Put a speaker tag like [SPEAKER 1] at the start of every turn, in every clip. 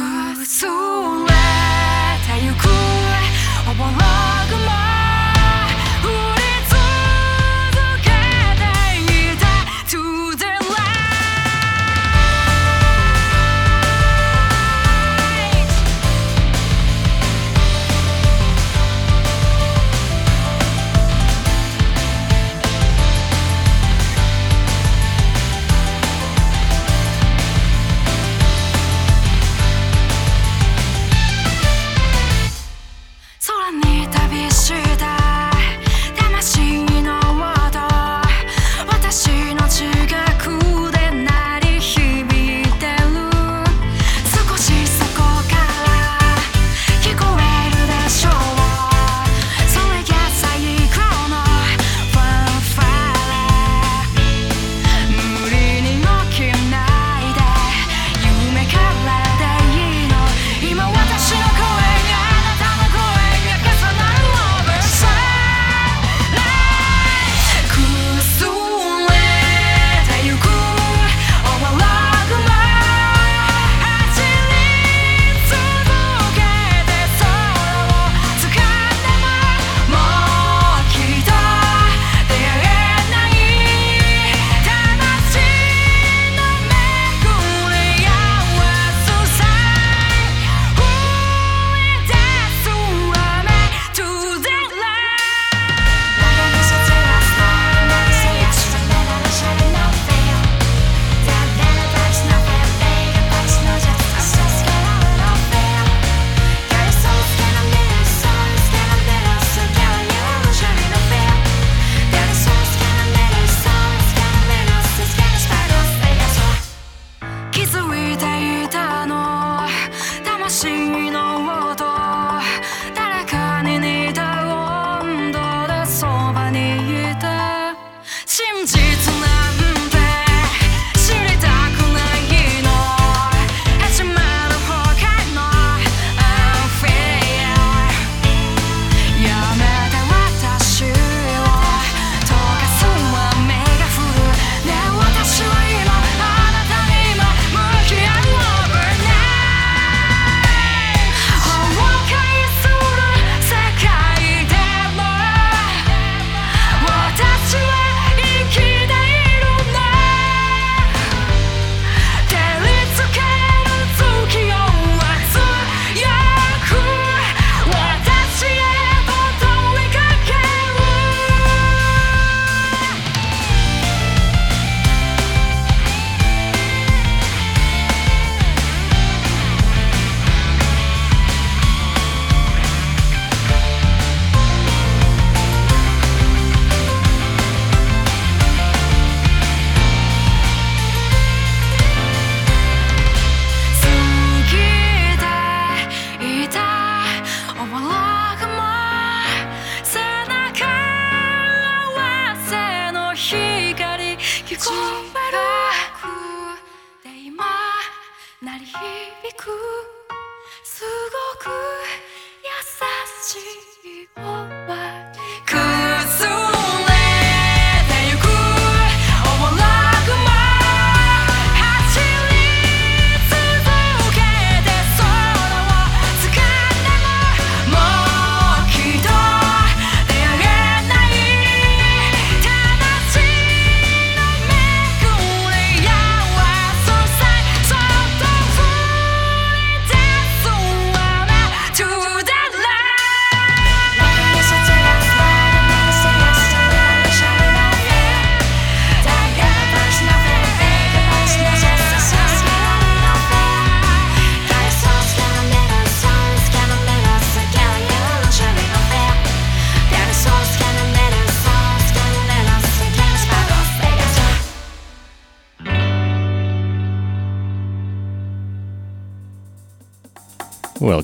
[SPEAKER 1] cry so long.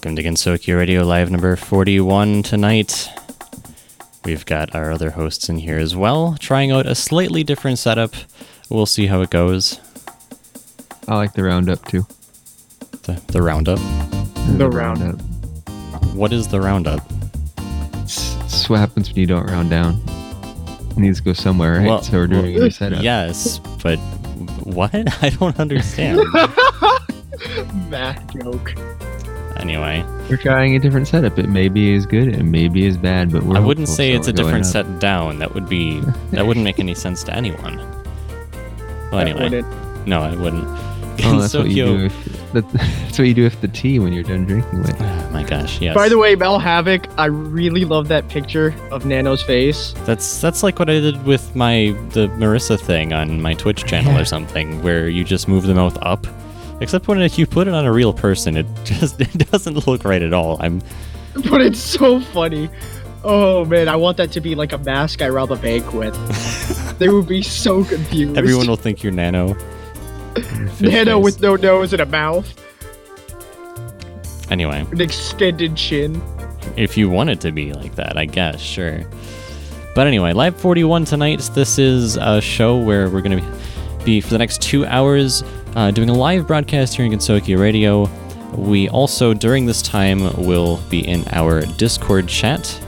[SPEAKER 2] welcome to Gensokyo Radio Live number 41 tonight. We've got our other hosts in here as well, trying out a slightly different setup. We'll see how it goes.
[SPEAKER 3] I like the roundup too.
[SPEAKER 2] The, the roundup?
[SPEAKER 4] The roundup.
[SPEAKER 2] What is the roundup?
[SPEAKER 3] It's, what happens when you don't round down. It needs to go somewhere, right?
[SPEAKER 2] Well,
[SPEAKER 3] so we're doing well, a new setup.
[SPEAKER 2] Yes, but what? I don't understand.
[SPEAKER 4] Math joke.
[SPEAKER 2] Anyway,
[SPEAKER 3] We're trying a different setup. It may be as good, it may be as bad, but we're
[SPEAKER 2] I wouldn't
[SPEAKER 3] hopeful,
[SPEAKER 2] say
[SPEAKER 3] so
[SPEAKER 2] it's a different
[SPEAKER 3] up.
[SPEAKER 2] set down. That would be that wouldn't make any sense to anyone. Well, anyway,
[SPEAKER 4] wouldn't-
[SPEAKER 2] no, it wouldn't.
[SPEAKER 3] Oh, that's what you do. If, that, that's what you do with the tea when you're done drinking it.
[SPEAKER 2] Oh my gosh, yes.
[SPEAKER 4] By the way, Mel Havoc, I really love that picture of Nano's face.
[SPEAKER 2] That's that's like what I did with my the Marisa thing on my Twitch channel
[SPEAKER 3] Yeah.
[SPEAKER 2] or something, where you just move the mouth up. Except when if you put it on a real person, it just it doesn't look right at all. I'm
[SPEAKER 4] But it's so funny. Oh man, I want that to be like a mask I rob a bank with. they would be so confused.
[SPEAKER 2] everyone will think you're Nano.
[SPEAKER 4] Nano with no nose and a mouth,
[SPEAKER 2] anyway,
[SPEAKER 4] an extended chin.
[SPEAKER 2] if you want it to be like that, I guess sure. But anyway, Live 41 tonight. This is a show where we're going to be for the next two hours uh, doing a live broadcast here in Gensokyo Radio. We also, during this time, will be in our Discord chat.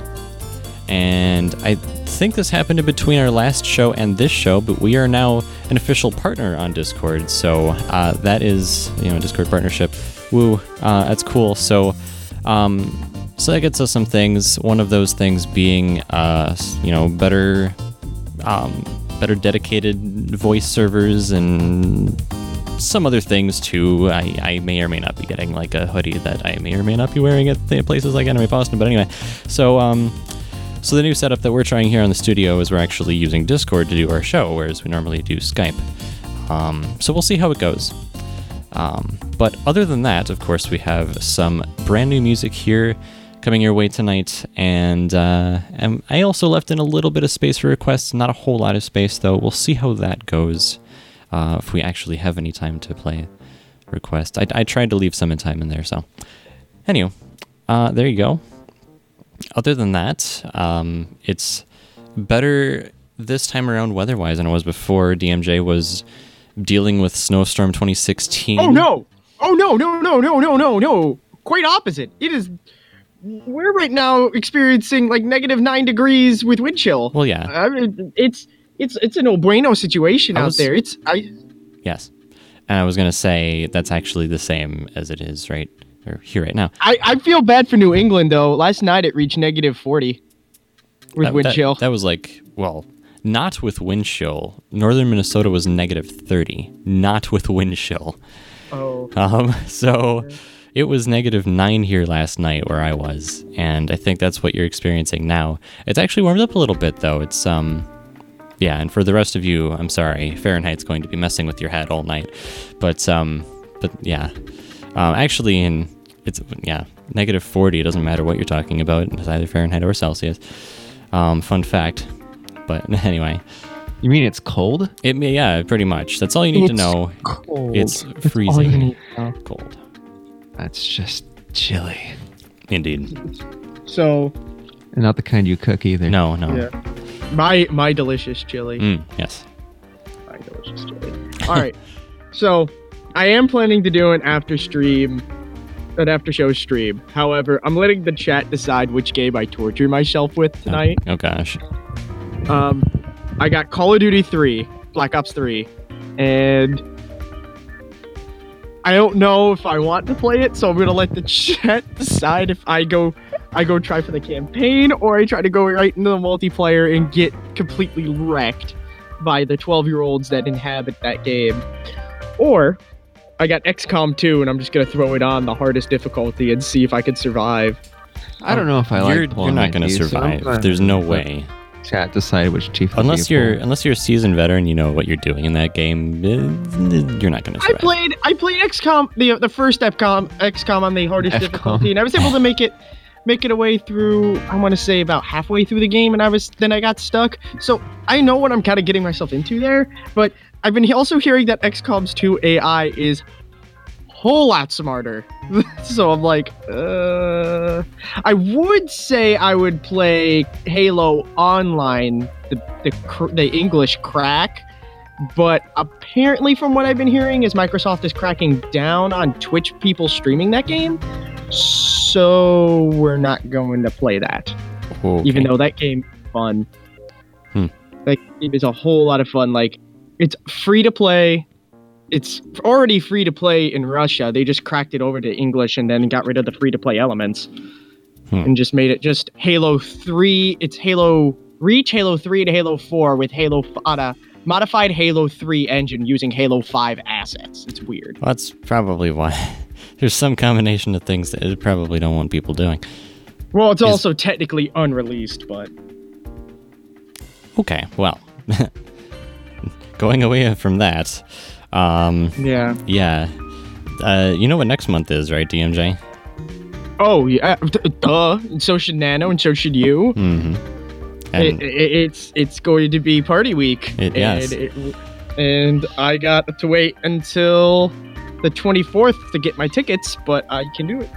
[SPEAKER 2] And I think this happened in between our last show and this show, but we are now an official partner on Discord. So uh, that is, you know, Discord partnership. Woo, uh, that's cool. So, um, so that gets us some things. One of those things being, uh, you know, better, um, better dedicated voice servers and some other things too. I, I may or may not be getting like a hoodie that I may or may not be wearing at places like Anime Boston. But anyway, so um, so the new setup that we're trying here on the studio is we're actually using Discord to do our show, whereas we normally do Skype. Um, so we'll see how it goes. Um, but other than that, of course, we have some brand new music here coming your way tonight, and, uh, and I also left in a little bit of space for requests. Not a whole lot of space, though. We'll see how that goes. Uh, if we actually have any time to play requests. I, I tried to leave some in time in there. So, anyway, uh, there you go. Other than that, um, it's better this time around weather-wise than it was before. DMJ was dealing with Snowstorm 2016.
[SPEAKER 4] Oh no! Oh no! No! No! No! No! No! No! Quite opposite. It is. We're right now experiencing like negative nine degrees with wind chill.
[SPEAKER 2] Well, yeah.
[SPEAKER 4] I mean, it's it's it's a no bueno situation
[SPEAKER 2] I
[SPEAKER 4] out there. It's I.
[SPEAKER 2] Yes. And I was going to say that's actually the same as it is right or here right now.
[SPEAKER 4] I, I feel bad for New England though. Last night it reached negative forty with
[SPEAKER 2] that,
[SPEAKER 4] wind
[SPEAKER 2] that-
[SPEAKER 4] chill.
[SPEAKER 2] That was like, well, not with wind chill. Northern Minnesota was negative 30, not with wind chill.
[SPEAKER 4] oh,
[SPEAKER 2] Um, so it was negative nine here last night where I was, and I think that's what you're experiencing now. It's actually warmed up a little bit though. It's um, yeah. And for the rest of you, I'm sorry, Fahrenheit's going to be messing with your head all night. But um, but yeah, um, actually in it's yeah negative 40. It doesn't matter what you're talking about. It's either Fahrenheit or Celsius. Um, fun fact. But anyway,
[SPEAKER 3] You mean it's cold?
[SPEAKER 2] it may yeah, pretty much. That's all you need to
[SPEAKER 4] It's
[SPEAKER 2] know.
[SPEAKER 4] cold.
[SPEAKER 2] It's
[SPEAKER 4] all you
[SPEAKER 2] freezing
[SPEAKER 4] need to know.
[SPEAKER 2] cold.
[SPEAKER 3] That's just chilly.
[SPEAKER 2] Indeed.
[SPEAKER 4] So
[SPEAKER 3] And not the kind you cook either.
[SPEAKER 2] No, no.
[SPEAKER 4] yeah, my my delicious chili.
[SPEAKER 2] Mm, yes.
[SPEAKER 4] My delicious chili. All right. So I am planning to do an after stream, an after show stream. However, I'm letting the chat decide which game I torture myself with tonight.
[SPEAKER 2] Oh, gosh.
[SPEAKER 4] Um, I got Call of Duty 3, Black Ops 3, and I don't know if I want to play it, so I'm gonna let the chat decide if I go, I go try for the campaign or I try to go right into the multiplayer and get completely wrecked by the 12 year olds that inhabit that game, or I got XCOM 2 and I'm just gonna throw it on the hardest difficulty and see if I can survive.
[SPEAKER 3] I don't know if I like
[SPEAKER 2] you're,
[SPEAKER 3] pulling
[SPEAKER 2] you're not going to
[SPEAKER 3] key, so
[SPEAKER 2] survive. There's no
[SPEAKER 3] let
[SPEAKER 2] way.
[SPEAKER 3] Chat decide which chief. to
[SPEAKER 2] Unless
[SPEAKER 3] be
[SPEAKER 2] you're unless you're a seasoned veteran, you know what you're doing in that game. eh, You're not going to
[SPEAKER 4] I played I played XCOM the the first XCOM XCOM on the hardest
[SPEAKER 3] XCOM.
[SPEAKER 4] difficulty, and I was able to make it make it away through. I want to say about halfway through the game, and I was then I got stuck. So I know what I'm kind of getting myself into there, but I've been also hearing that XCOM's 2 AI is whole lot smarter. so I'm like, uh, I would say I would play Halo Online, the the, cr- the English crack, but apparently, from what I've been hearing, is Microsoft is cracking down on Twitch people streaming that game. So we're not going to play that,
[SPEAKER 2] Okay.
[SPEAKER 4] even though that game is fun.
[SPEAKER 2] Hmm.
[SPEAKER 4] That game is a whole lot of fun. Like it's free to play. It's already free to play in Russia. They just cracked it over to English and then got rid of the free to play elements
[SPEAKER 2] Hmm.
[SPEAKER 4] and just made it just Halo 3. It's Halo Reach, Halo 3, and Halo 4 with Halo on a modified Halo 3 engine using Halo 5 assets. It's weird.
[SPEAKER 2] Well, that's probably why. There's some combination of things that it probably don't want people doing.
[SPEAKER 4] Well, it's
[SPEAKER 2] Is-
[SPEAKER 4] also technically unreleased, but
[SPEAKER 2] Okay, well, going away from that, um,
[SPEAKER 4] yeah.
[SPEAKER 2] yeah, uh, you know what next month is, right, DMJ?
[SPEAKER 4] Oh yeah, d- duh. And so should Nano, and so should you.
[SPEAKER 2] Mm-hmm.
[SPEAKER 4] It,
[SPEAKER 2] And
[SPEAKER 4] it, it's it's going to be party week.
[SPEAKER 2] It- yes.
[SPEAKER 4] And, it- and I got to wait until the 24th to get my tickets, but I can do it.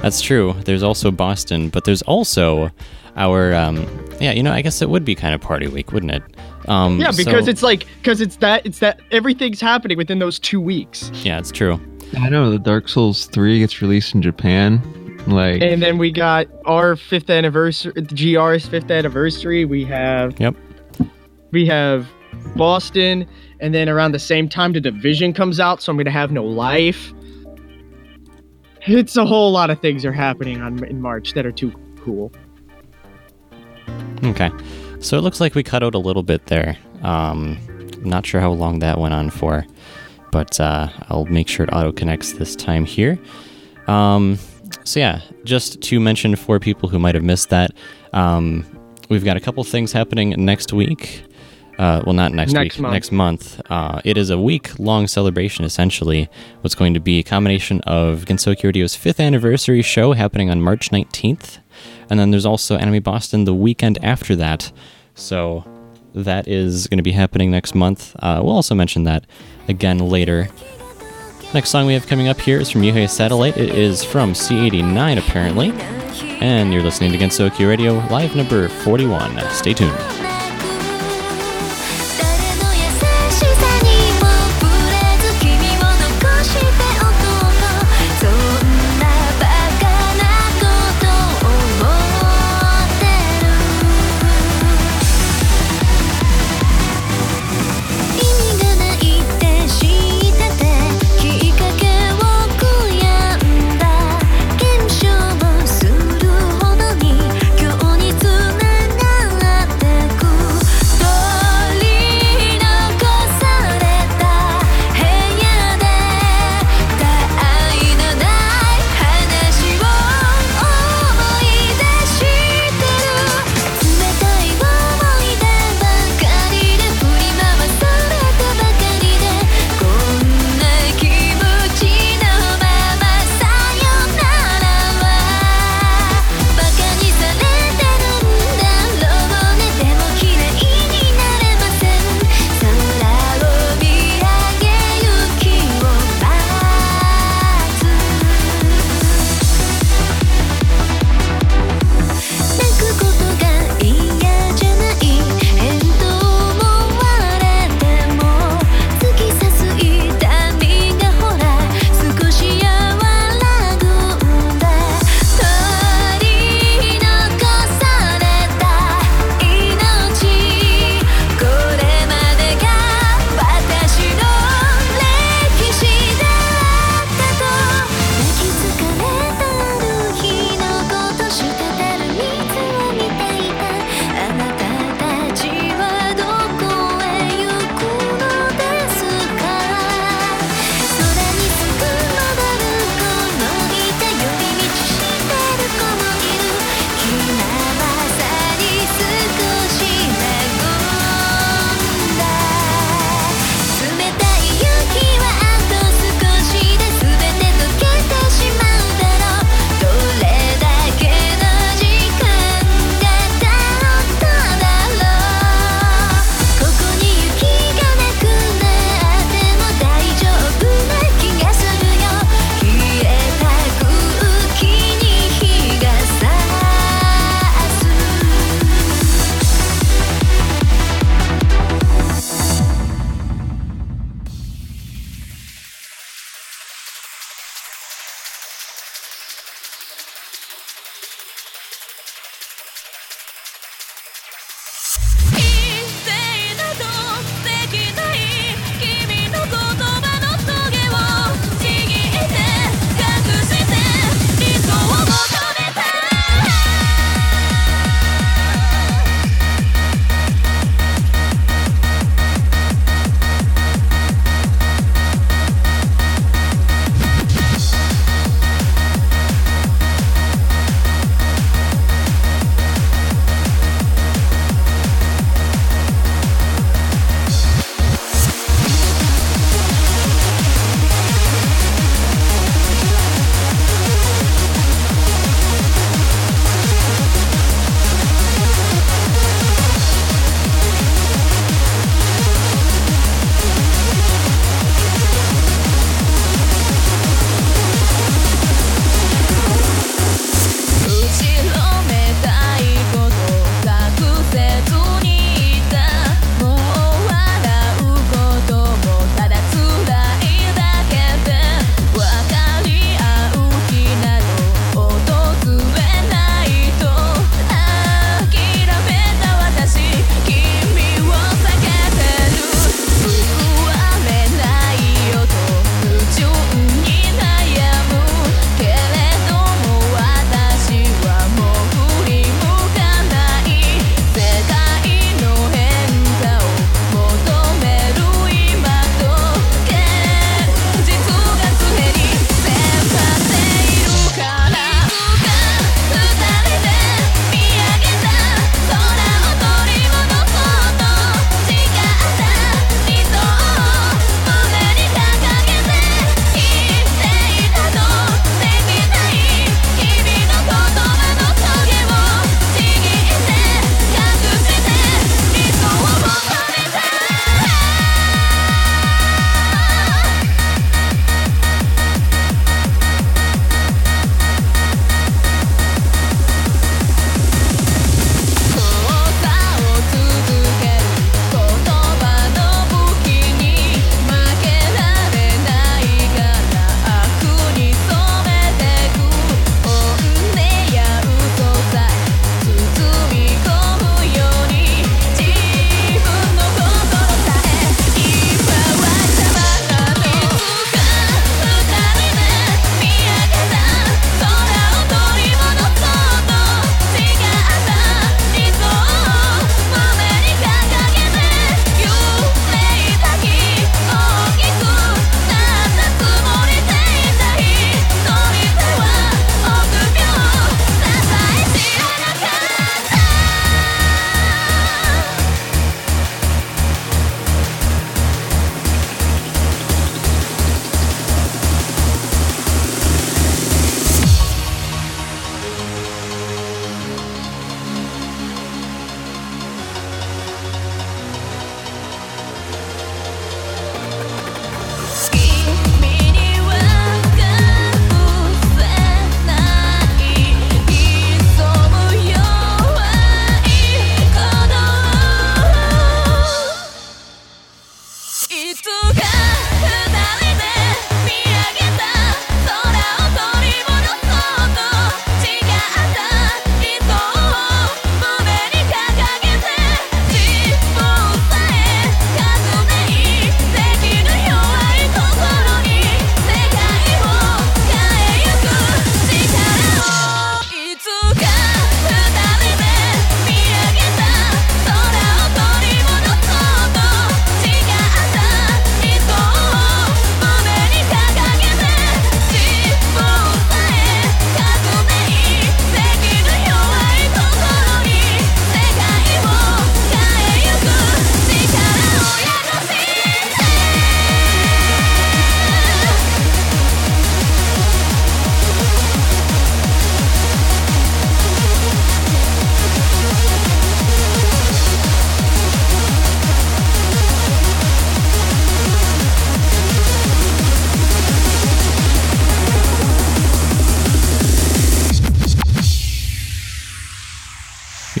[SPEAKER 2] that's true. There's also Boston, but there's also our, um, yeah, you know, I guess it would be kind of party week, wouldn't it? Um,
[SPEAKER 4] Yeah, because
[SPEAKER 2] so-
[SPEAKER 4] it's like because it's that it's that everything's happening within those two weeks,
[SPEAKER 2] yeah, it's true.
[SPEAKER 3] I know the Dark Souls 3 gets released in Japan. Like,
[SPEAKER 4] and then we got our fifth anniversary, the GR's fifth anniversary. We have
[SPEAKER 2] Yep.
[SPEAKER 4] we have Boston, and then around the same time, the division comes out, so I'm gonna have no life. It's a whole lot of things are happening on in March that are too cool.
[SPEAKER 2] Okay. So it looks like we cut out a little bit there. Um, not sure how long that went on for, but uh, I'll make sure it auto connects this time here. Um, so yeah, just to mention for people who might have missed that, um, we've got a couple things happening next week. Uh, well, not next,
[SPEAKER 4] Next
[SPEAKER 2] week,
[SPEAKER 4] month.
[SPEAKER 2] next month. Uh, it is a week long celebration, essentially. What's going to be a combination of Gensokyo Radio's fifth anniversary show happening on March 19th. And then there's also Anime Boston the weekend after that. So that is going to be happening next month. Uh, we'll also mention that again later. Next song we have coming up here is from Yuhei Satellite. It is from C89, apparently. And you're listening to Gensokyo Radio, live number 41. Stay tuned.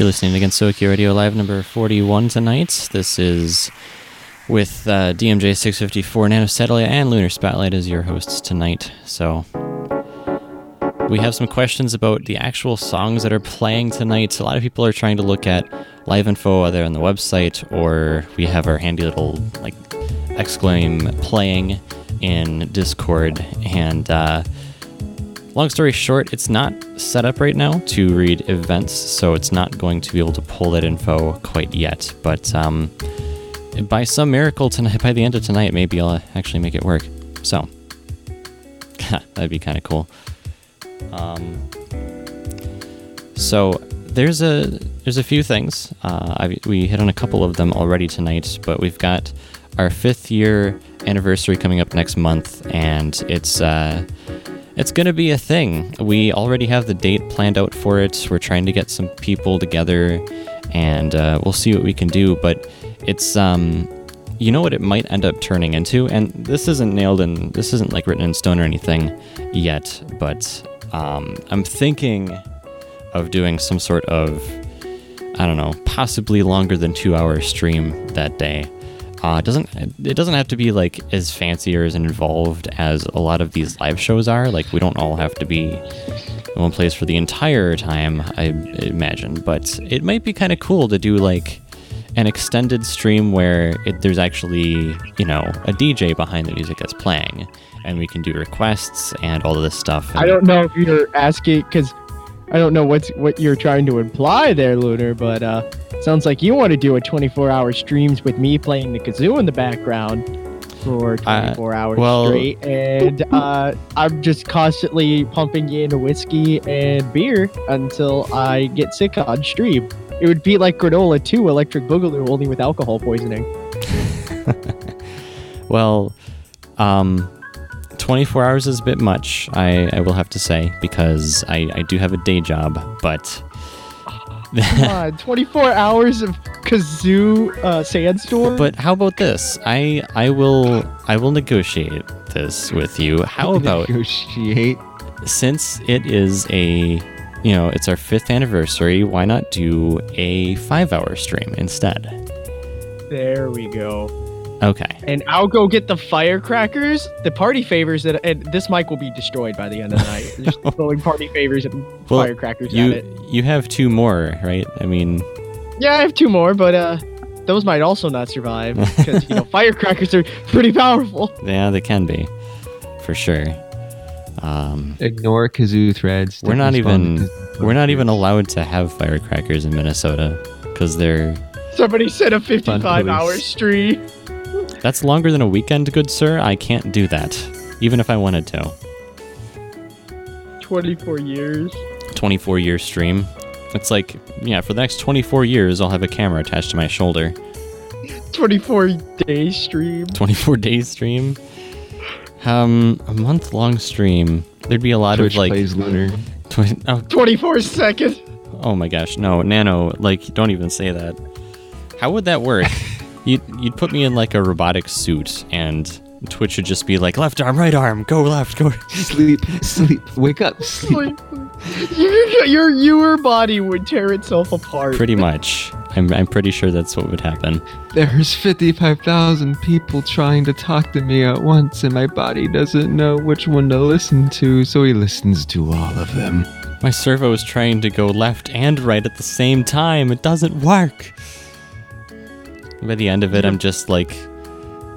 [SPEAKER 2] You're listening to Gensokyo Radio Live number 41 tonight. This is with uh, DMJ 654, Nano Satellite, and Lunar Spotlight as your hosts tonight. So, we have some questions about the actual songs that are playing tonight. A lot of people are trying to look at live info either on the website or we have our handy little like exclaim playing in Discord. And uh, long story short, it's not set up right now to read events, so it's not going to be able to pull that info quite yet. But um, by some miracle tonight, by the end of tonight, maybe I'll actually make it work. So that'd be kind of cool. Um, so there's a there's a few things. Uh, we hit on a couple of them already tonight, but we've got our fifth year anniversary coming up next month, and it's uh, it's gonna be a thing. We already have the date planned out for it. We're trying to get some people together, and uh, we'll see what we can do. But it's um, you know what it might end up turning into, and this isn't nailed in. This isn't like written in stone or anything yet, but um, I'm thinking of doing some sort of I don't know, possibly longer than two hour stream that day. Uh, it doesn't it doesn't have to be like as fancy or as involved as a lot of these live shows are. Like we don't all have to be in one place for the entire time, I imagine. But it might be kind of cool to do like an extended stream where it, there's actually you know a DJ behind the music that's playing, and we can do requests and all of this stuff.
[SPEAKER 4] I don't know if you're asking because I don't know what's what you're trying to imply there, Lunar, but uh, sounds like you want to do a 24-hour streams with me playing the kazoo in the background for 24 hours
[SPEAKER 2] well-
[SPEAKER 4] straight, and uh, I'm just constantly pumping in whiskey and beer until I get sick on stream. It would be like Granola 2 Electric Boogaloo, only with alcohol poisoning.
[SPEAKER 2] Well, um, 24 hours is a bit much, I, I will have to say, because I, I do have a day job, but.
[SPEAKER 4] Come on, 24 hours of kazoo uh, sandstorm.
[SPEAKER 2] But how about this? I I will I will negotiate this with you. How about
[SPEAKER 3] negotiate?
[SPEAKER 2] since it is a you know it's our fifth anniversary, why not do a five hour stream instead?
[SPEAKER 4] there we go.
[SPEAKER 2] Okay.
[SPEAKER 4] And I'll go get the firecrackers, the party favors that, and this mic will be destroyed by the end of the night. Just throwing party favors and
[SPEAKER 2] Well,
[SPEAKER 4] firecrackers
[SPEAKER 2] You
[SPEAKER 4] at it.
[SPEAKER 2] you have two more, right? I mean,
[SPEAKER 4] Yeah, I have two more, but uh, those might also not survive because you know firecrackers are pretty powerful.
[SPEAKER 2] yeah, they can be, for sure. Um,
[SPEAKER 3] Ignore kazoo threads.
[SPEAKER 2] We're not even- we're not even allowed to have firecrackers in Minnesota because they're
[SPEAKER 4] Somebody said a 55 hour stream.
[SPEAKER 2] That's longer than a weekend, good sir. I can't do that, even if I wanted to.
[SPEAKER 4] 24 years.
[SPEAKER 2] 24 year stream. It's like, yeah, for the next 24 years, I'll have a camera attached to my shoulder.
[SPEAKER 4] 24 day stream.
[SPEAKER 2] 24 day stream. Um, a month long stream. There'd be a lot
[SPEAKER 3] Twitch
[SPEAKER 2] of like.
[SPEAKER 3] plays lunar.
[SPEAKER 2] Twi- oh,
[SPEAKER 4] 24 second.
[SPEAKER 2] oh my gosh, no, Nano, like, don't even say that. How would that work? you'd, you'd put me in like a robotic suit, and Twitch would just be like, left arm, right arm, go left, go.
[SPEAKER 3] Sleep, sleep, wake up, sleep.
[SPEAKER 4] your, your your body would tear itself apart.
[SPEAKER 2] Pretty much. I'm, I'm pretty sure that's what would happen.
[SPEAKER 3] There's 55,000 people trying to talk to me at once, and my body doesn't know which one to listen to, so he listens to all of them.
[SPEAKER 2] My servo is trying to go left and right at the same time. It doesn't work. By the end of it, I'm just like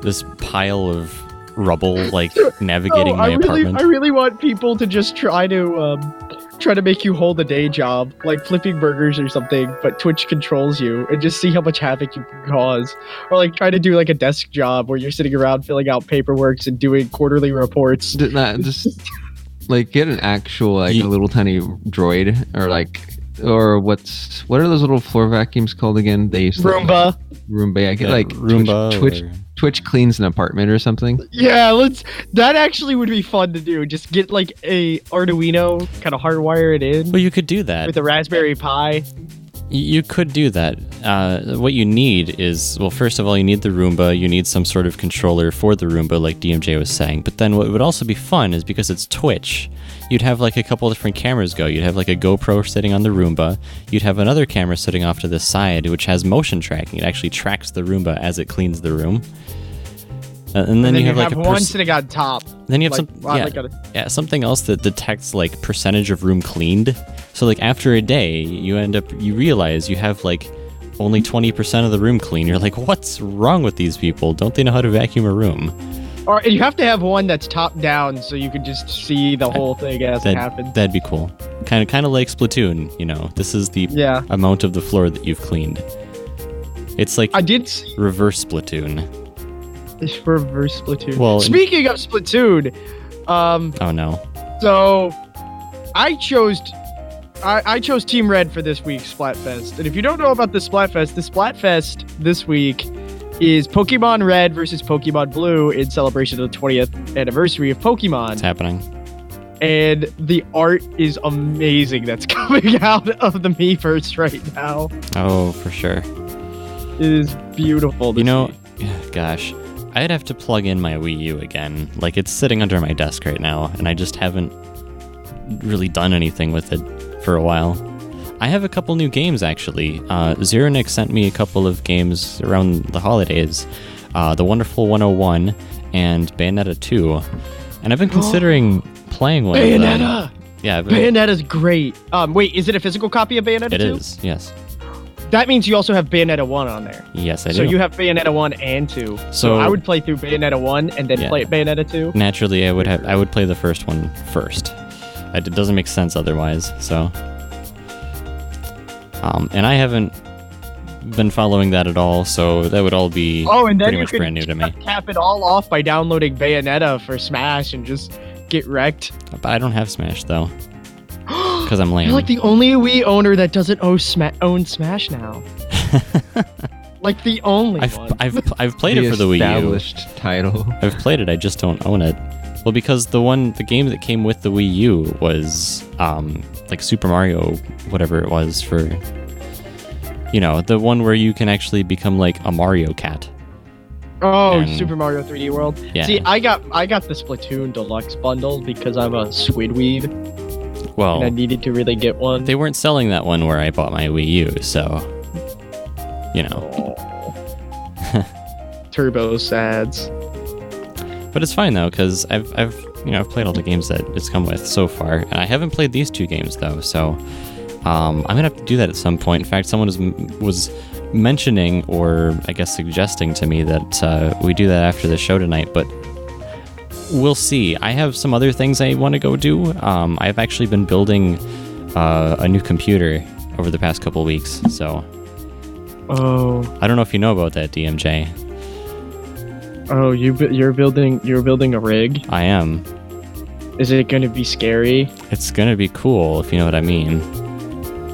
[SPEAKER 2] this pile of rubble, like navigating
[SPEAKER 4] Oh,
[SPEAKER 2] my
[SPEAKER 4] I really,
[SPEAKER 2] apartment.
[SPEAKER 4] I really want people to just try to um, try to make you hold a day job, like flipping burgers or something, but Twitch controls you, and just see how much havoc you can cause. Or like try to do like a desk job where you're sitting around filling out paperworks and doing quarterly reports.
[SPEAKER 3] D- not just like get an actual like
[SPEAKER 2] You-
[SPEAKER 3] a little tiny droid or like or what's what are those little floor vacuums called again? They used to
[SPEAKER 4] Roomba.
[SPEAKER 3] Roomba. Yeah, get
[SPEAKER 2] Yeah,
[SPEAKER 3] like
[SPEAKER 2] Roomba
[SPEAKER 3] Twitch, Twitch
[SPEAKER 2] or-
[SPEAKER 3] Twitch cleans an apartment or something.
[SPEAKER 4] Yeah, let's. That actually would be fun to do. Just get like a Arduino, kind of hardwire it in
[SPEAKER 2] Well, you could do that.
[SPEAKER 4] with a Raspberry Pi.
[SPEAKER 2] You could do that. Uh, what you need is, well, first of all, you need the Roomba. You need some sort of controller for the Roomba, like DMJ was saying. But then what would also be fun is because it's Twitch, you'd have like a couple different cameras go. You'd have like a GoPro sitting on the Roomba. You'd have another camera sitting off to the side, which has motion tracking. It actually tracks the Roomba as it cleans the room. Uh, and then,
[SPEAKER 4] and then
[SPEAKER 2] you have like a
[SPEAKER 4] one
[SPEAKER 2] pers-
[SPEAKER 4] sitting on top.
[SPEAKER 2] then you have
[SPEAKER 4] like,
[SPEAKER 2] some
[SPEAKER 4] wow,
[SPEAKER 2] yeah,
[SPEAKER 4] like a-
[SPEAKER 2] yeah something else that detects like percentage of room cleaned. So like after a day, you end up you realize you have like only 20% of the room clean. You're like, what's wrong with these people? Don't they know how to vacuum a room?
[SPEAKER 4] Or you have to have one that's top down so you can just see the whole thing as it
[SPEAKER 2] That,
[SPEAKER 4] happens.
[SPEAKER 2] that'd be cool. Kind of kind of like Splatoon, you know. This is the
[SPEAKER 4] Yeah.
[SPEAKER 2] amount of the floor that you've cleaned. It's like
[SPEAKER 4] I did
[SPEAKER 2] reverse Splatoon.
[SPEAKER 4] this reverse Splatoon.
[SPEAKER 2] Well,
[SPEAKER 4] Speaking of Splatoon, um,
[SPEAKER 2] Oh no.
[SPEAKER 4] so I chose I, I chose Team Red for this week's Splatfest. And if you don't know about the Splatfest, the Splatfest this week is Pokemon Red versus Pokemon Blue in celebration of the 20th anniversary of Pokemon.
[SPEAKER 2] It's happening.
[SPEAKER 4] And the art is amazing that's coming out of the Miiverse right now.
[SPEAKER 2] Oh, for sure.
[SPEAKER 4] It is beautiful.
[SPEAKER 2] You know,
[SPEAKER 4] see.
[SPEAKER 2] gosh, I'd have to plug in my Wii U again. Like it's sitting under my desk right now, and I just haven't really done anything with it for a while. I have a couple new games actually. Uh, Zeronic sent me a couple of games around the holidays. Uh, the Wonderful 101 and Bayonetta 2. And I've been considering playing one of them.
[SPEAKER 4] Bayonetta!
[SPEAKER 2] Yeah, but
[SPEAKER 4] Bayonetta's great. Um, wait, is it a physical copy of Bayonetta
[SPEAKER 2] it
[SPEAKER 4] 2?
[SPEAKER 2] is. Yes.
[SPEAKER 4] That means you also have Bayonetta 1 on there.
[SPEAKER 2] Yes, I do.
[SPEAKER 4] so you have Bayonetta 1 and 2. So,
[SPEAKER 2] So-
[SPEAKER 4] I would play through Bayonetta 1 and then
[SPEAKER 2] Yeah.
[SPEAKER 4] play Bayonetta 2.
[SPEAKER 2] Naturally, I would have. I would play the first one first. It doesn't make sense otherwise. So, um, and I haven't been following that at all. So that would all be
[SPEAKER 4] Oh, and then
[SPEAKER 2] pretty much brand new to me.
[SPEAKER 4] cap it all off by downloading Bayonetta for Smash and just get wrecked.
[SPEAKER 2] But I don't have Smash though, because I'm lame.
[SPEAKER 4] You're like the only Wii owner that doesn't own, Sma- own Smash now. like the only
[SPEAKER 2] I've,
[SPEAKER 4] one.
[SPEAKER 2] I've I've played it for the Wii U.
[SPEAKER 3] established title.
[SPEAKER 2] I've played it. I just don't own it. Well, because the one the game that came with the Wii U was um like Super Mario, whatever it was for. You know, the one where you can actually become like a Mario cat.
[SPEAKER 4] oh,
[SPEAKER 2] and-
[SPEAKER 4] Super Mario 3D World.
[SPEAKER 2] Yeah.
[SPEAKER 4] See, I got I got the Splatoon Deluxe bundle because I'm a Squidweed
[SPEAKER 2] Well,
[SPEAKER 4] and I needed to really get one.
[SPEAKER 2] they weren't selling that one where I bought my Wii U, so you know.
[SPEAKER 4] Turbo Sads.
[SPEAKER 2] But it's fine though, because I've I've you know I've played all the games that it's come with so far, and I haven't played these two games though. So um, I'm gonna have to do that at some point. In fact, someone was was mentioning or I guess suggesting to me that uh, we do that after the show tonight, but. We'll see. I have some other things I want to go do. Um, I've actually been building uh, a new computer over the past couple weeks, so
[SPEAKER 4] Oh,
[SPEAKER 2] I don't know if you know about that, DMJ.
[SPEAKER 4] oh, you you're building you're building a rig.
[SPEAKER 2] I am.
[SPEAKER 4] Is it going to be scary?
[SPEAKER 2] It's gonna be cool if you know what I mean.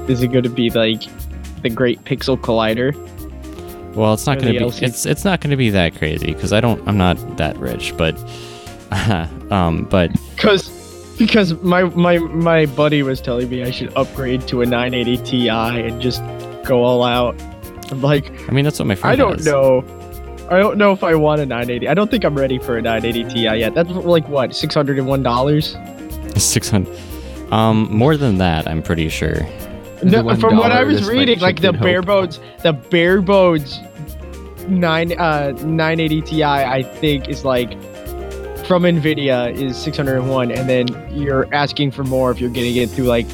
[SPEAKER 4] Is it going to be like the Great Pixel Collider?
[SPEAKER 2] Well, it's not gonna be.
[SPEAKER 4] LC.
[SPEAKER 2] It's it's not gonna be that crazy because I don't. I'm not that rich, but um, but
[SPEAKER 4] Because because my my my buddy was telling me I should upgrade to a 980 Ti and just go all out. I'm like,
[SPEAKER 2] I mean that's what my friend.
[SPEAKER 4] I don't
[SPEAKER 2] has.
[SPEAKER 4] know. I don't know if I want a 980. I don't think I'm ready for a 980 Ti yet. That's like what, $601?
[SPEAKER 2] Six hundred. Um, more than that, I'm pretty sure.
[SPEAKER 4] No, from what I was reading, like, the bare
[SPEAKER 3] hope.
[SPEAKER 4] bones, the bare bones nine uh 980 Ti, I think is like from Nvidia is 601, and then you're asking for more if you're getting it through like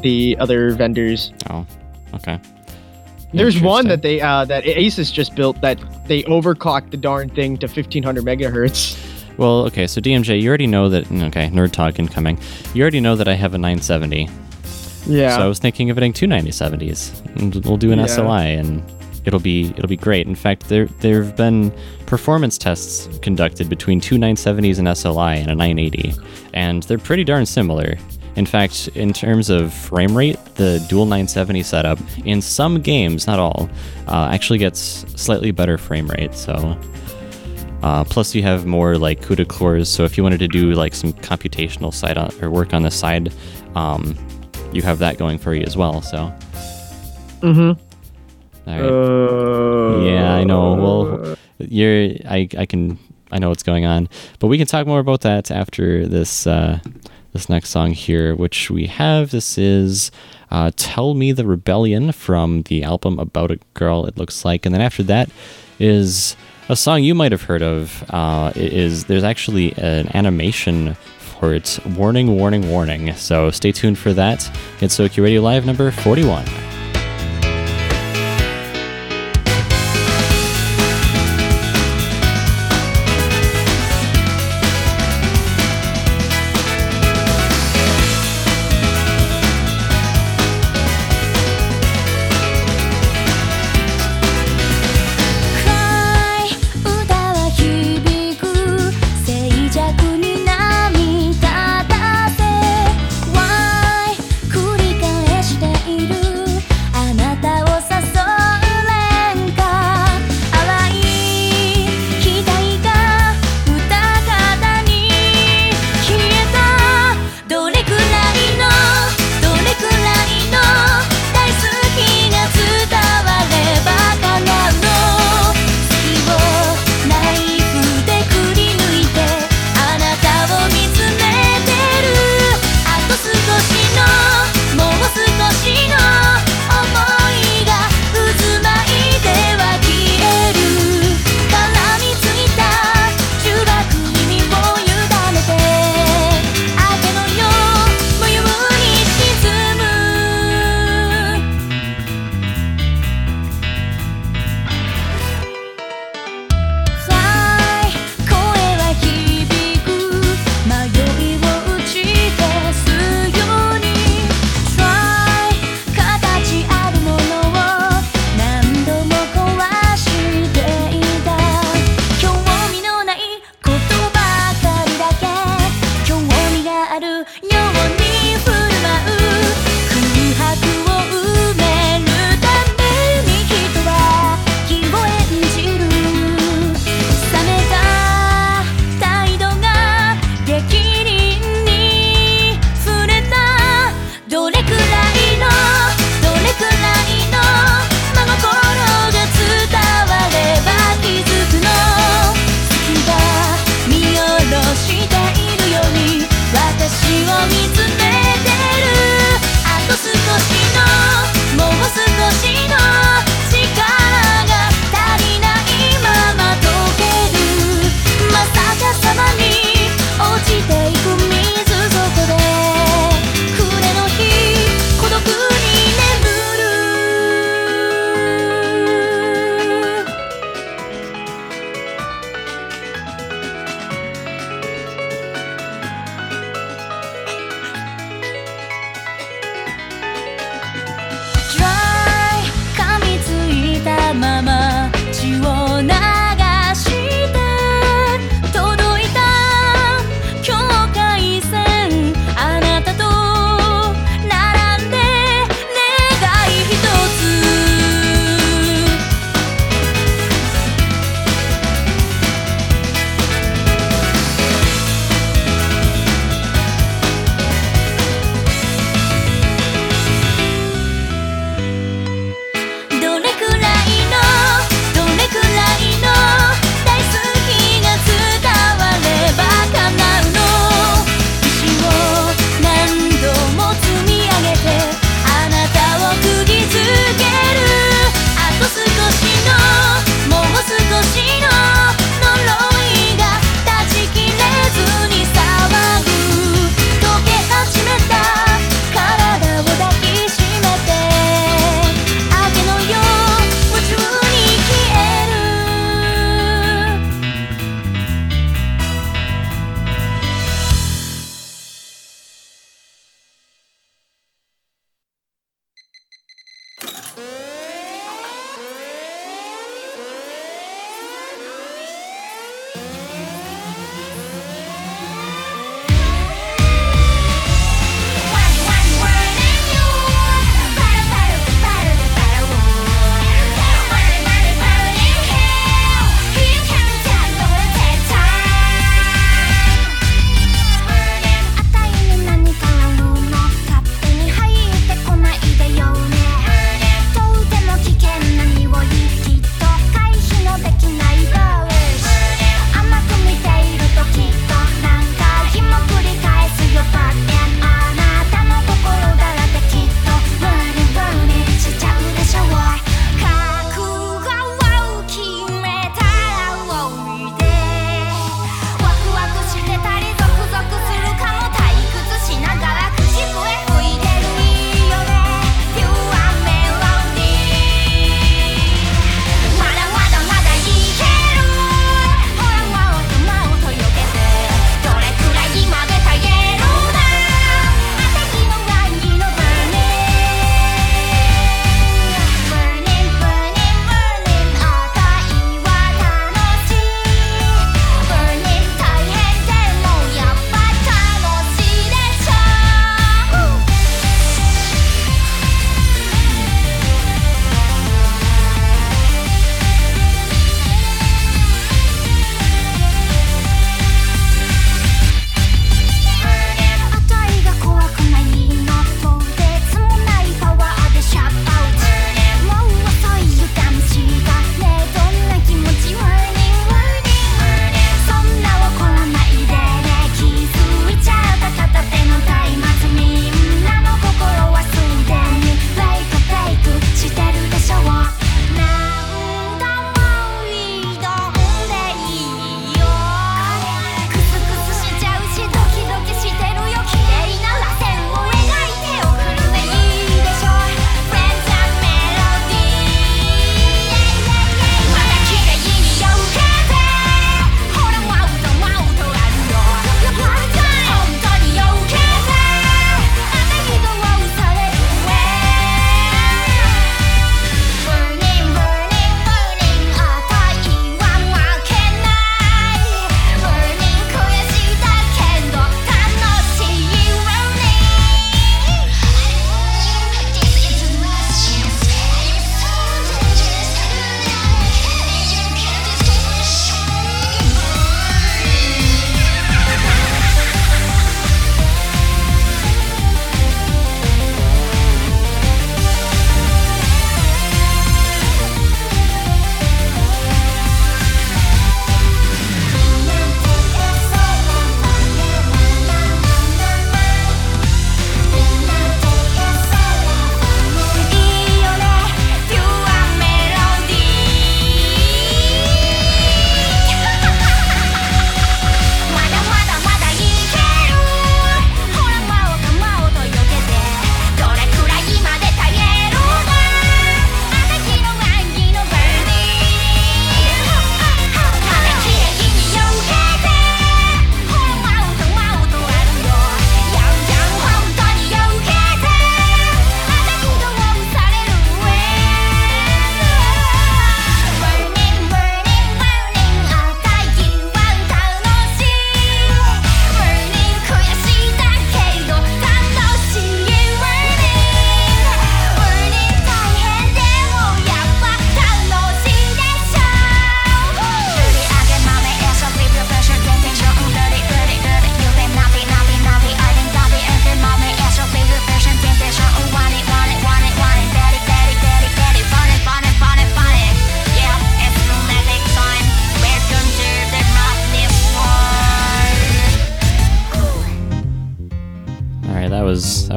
[SPEAKER 4] the other vendors.
[SPEAKER 2] Oh, okay.
[SPEAKER 4] There's one that they uh that Asus just built that they overclocked the darn thing to 1500 megahertz.
[SPEAKER 2] Well, okay. So DMJ, you already know that. Okay, nerd talk incoming. You already know that I have a 970.
[SPEAKER 4] Yeah.
[SPEAKER 2] So I was thinking of getting two 9070s. And we'll do an
[SPEAKER 4] Yeah.
[SPEAKER 2] SLI, and it'll be it'll be great. In fact, there there have been performance tests conducted between two 970s and SLI and a 980, and they're pretty darn similar. In fact, in terms of frame rate, the dual 970 setup in some games, not all, uh, actually gets slightly better frame rate. So. Uh, plus, you have more like CUDA cores. So if you wanted to do like some computational side on, or work on the side, um, you have that going for you as well. So,
[SPEAKER 4] mm-hmm.
[SPEAKER 2] all right.
[SPEAKER 4] Uh,
[SPEAKER 2] yeah, I know. Well, you're. I. I can. I know what's going on, but we can talk more about that after this. Uh, this next song here, which we have. This is uh, Tell Me the Rebellion from the album About a Girl, it looks like. And then after that is a song you might have heard of. Uh, is There's actually an animation for it. Warning, warning, warning. So stay tuned for that. It's Soki Radio Live number 41.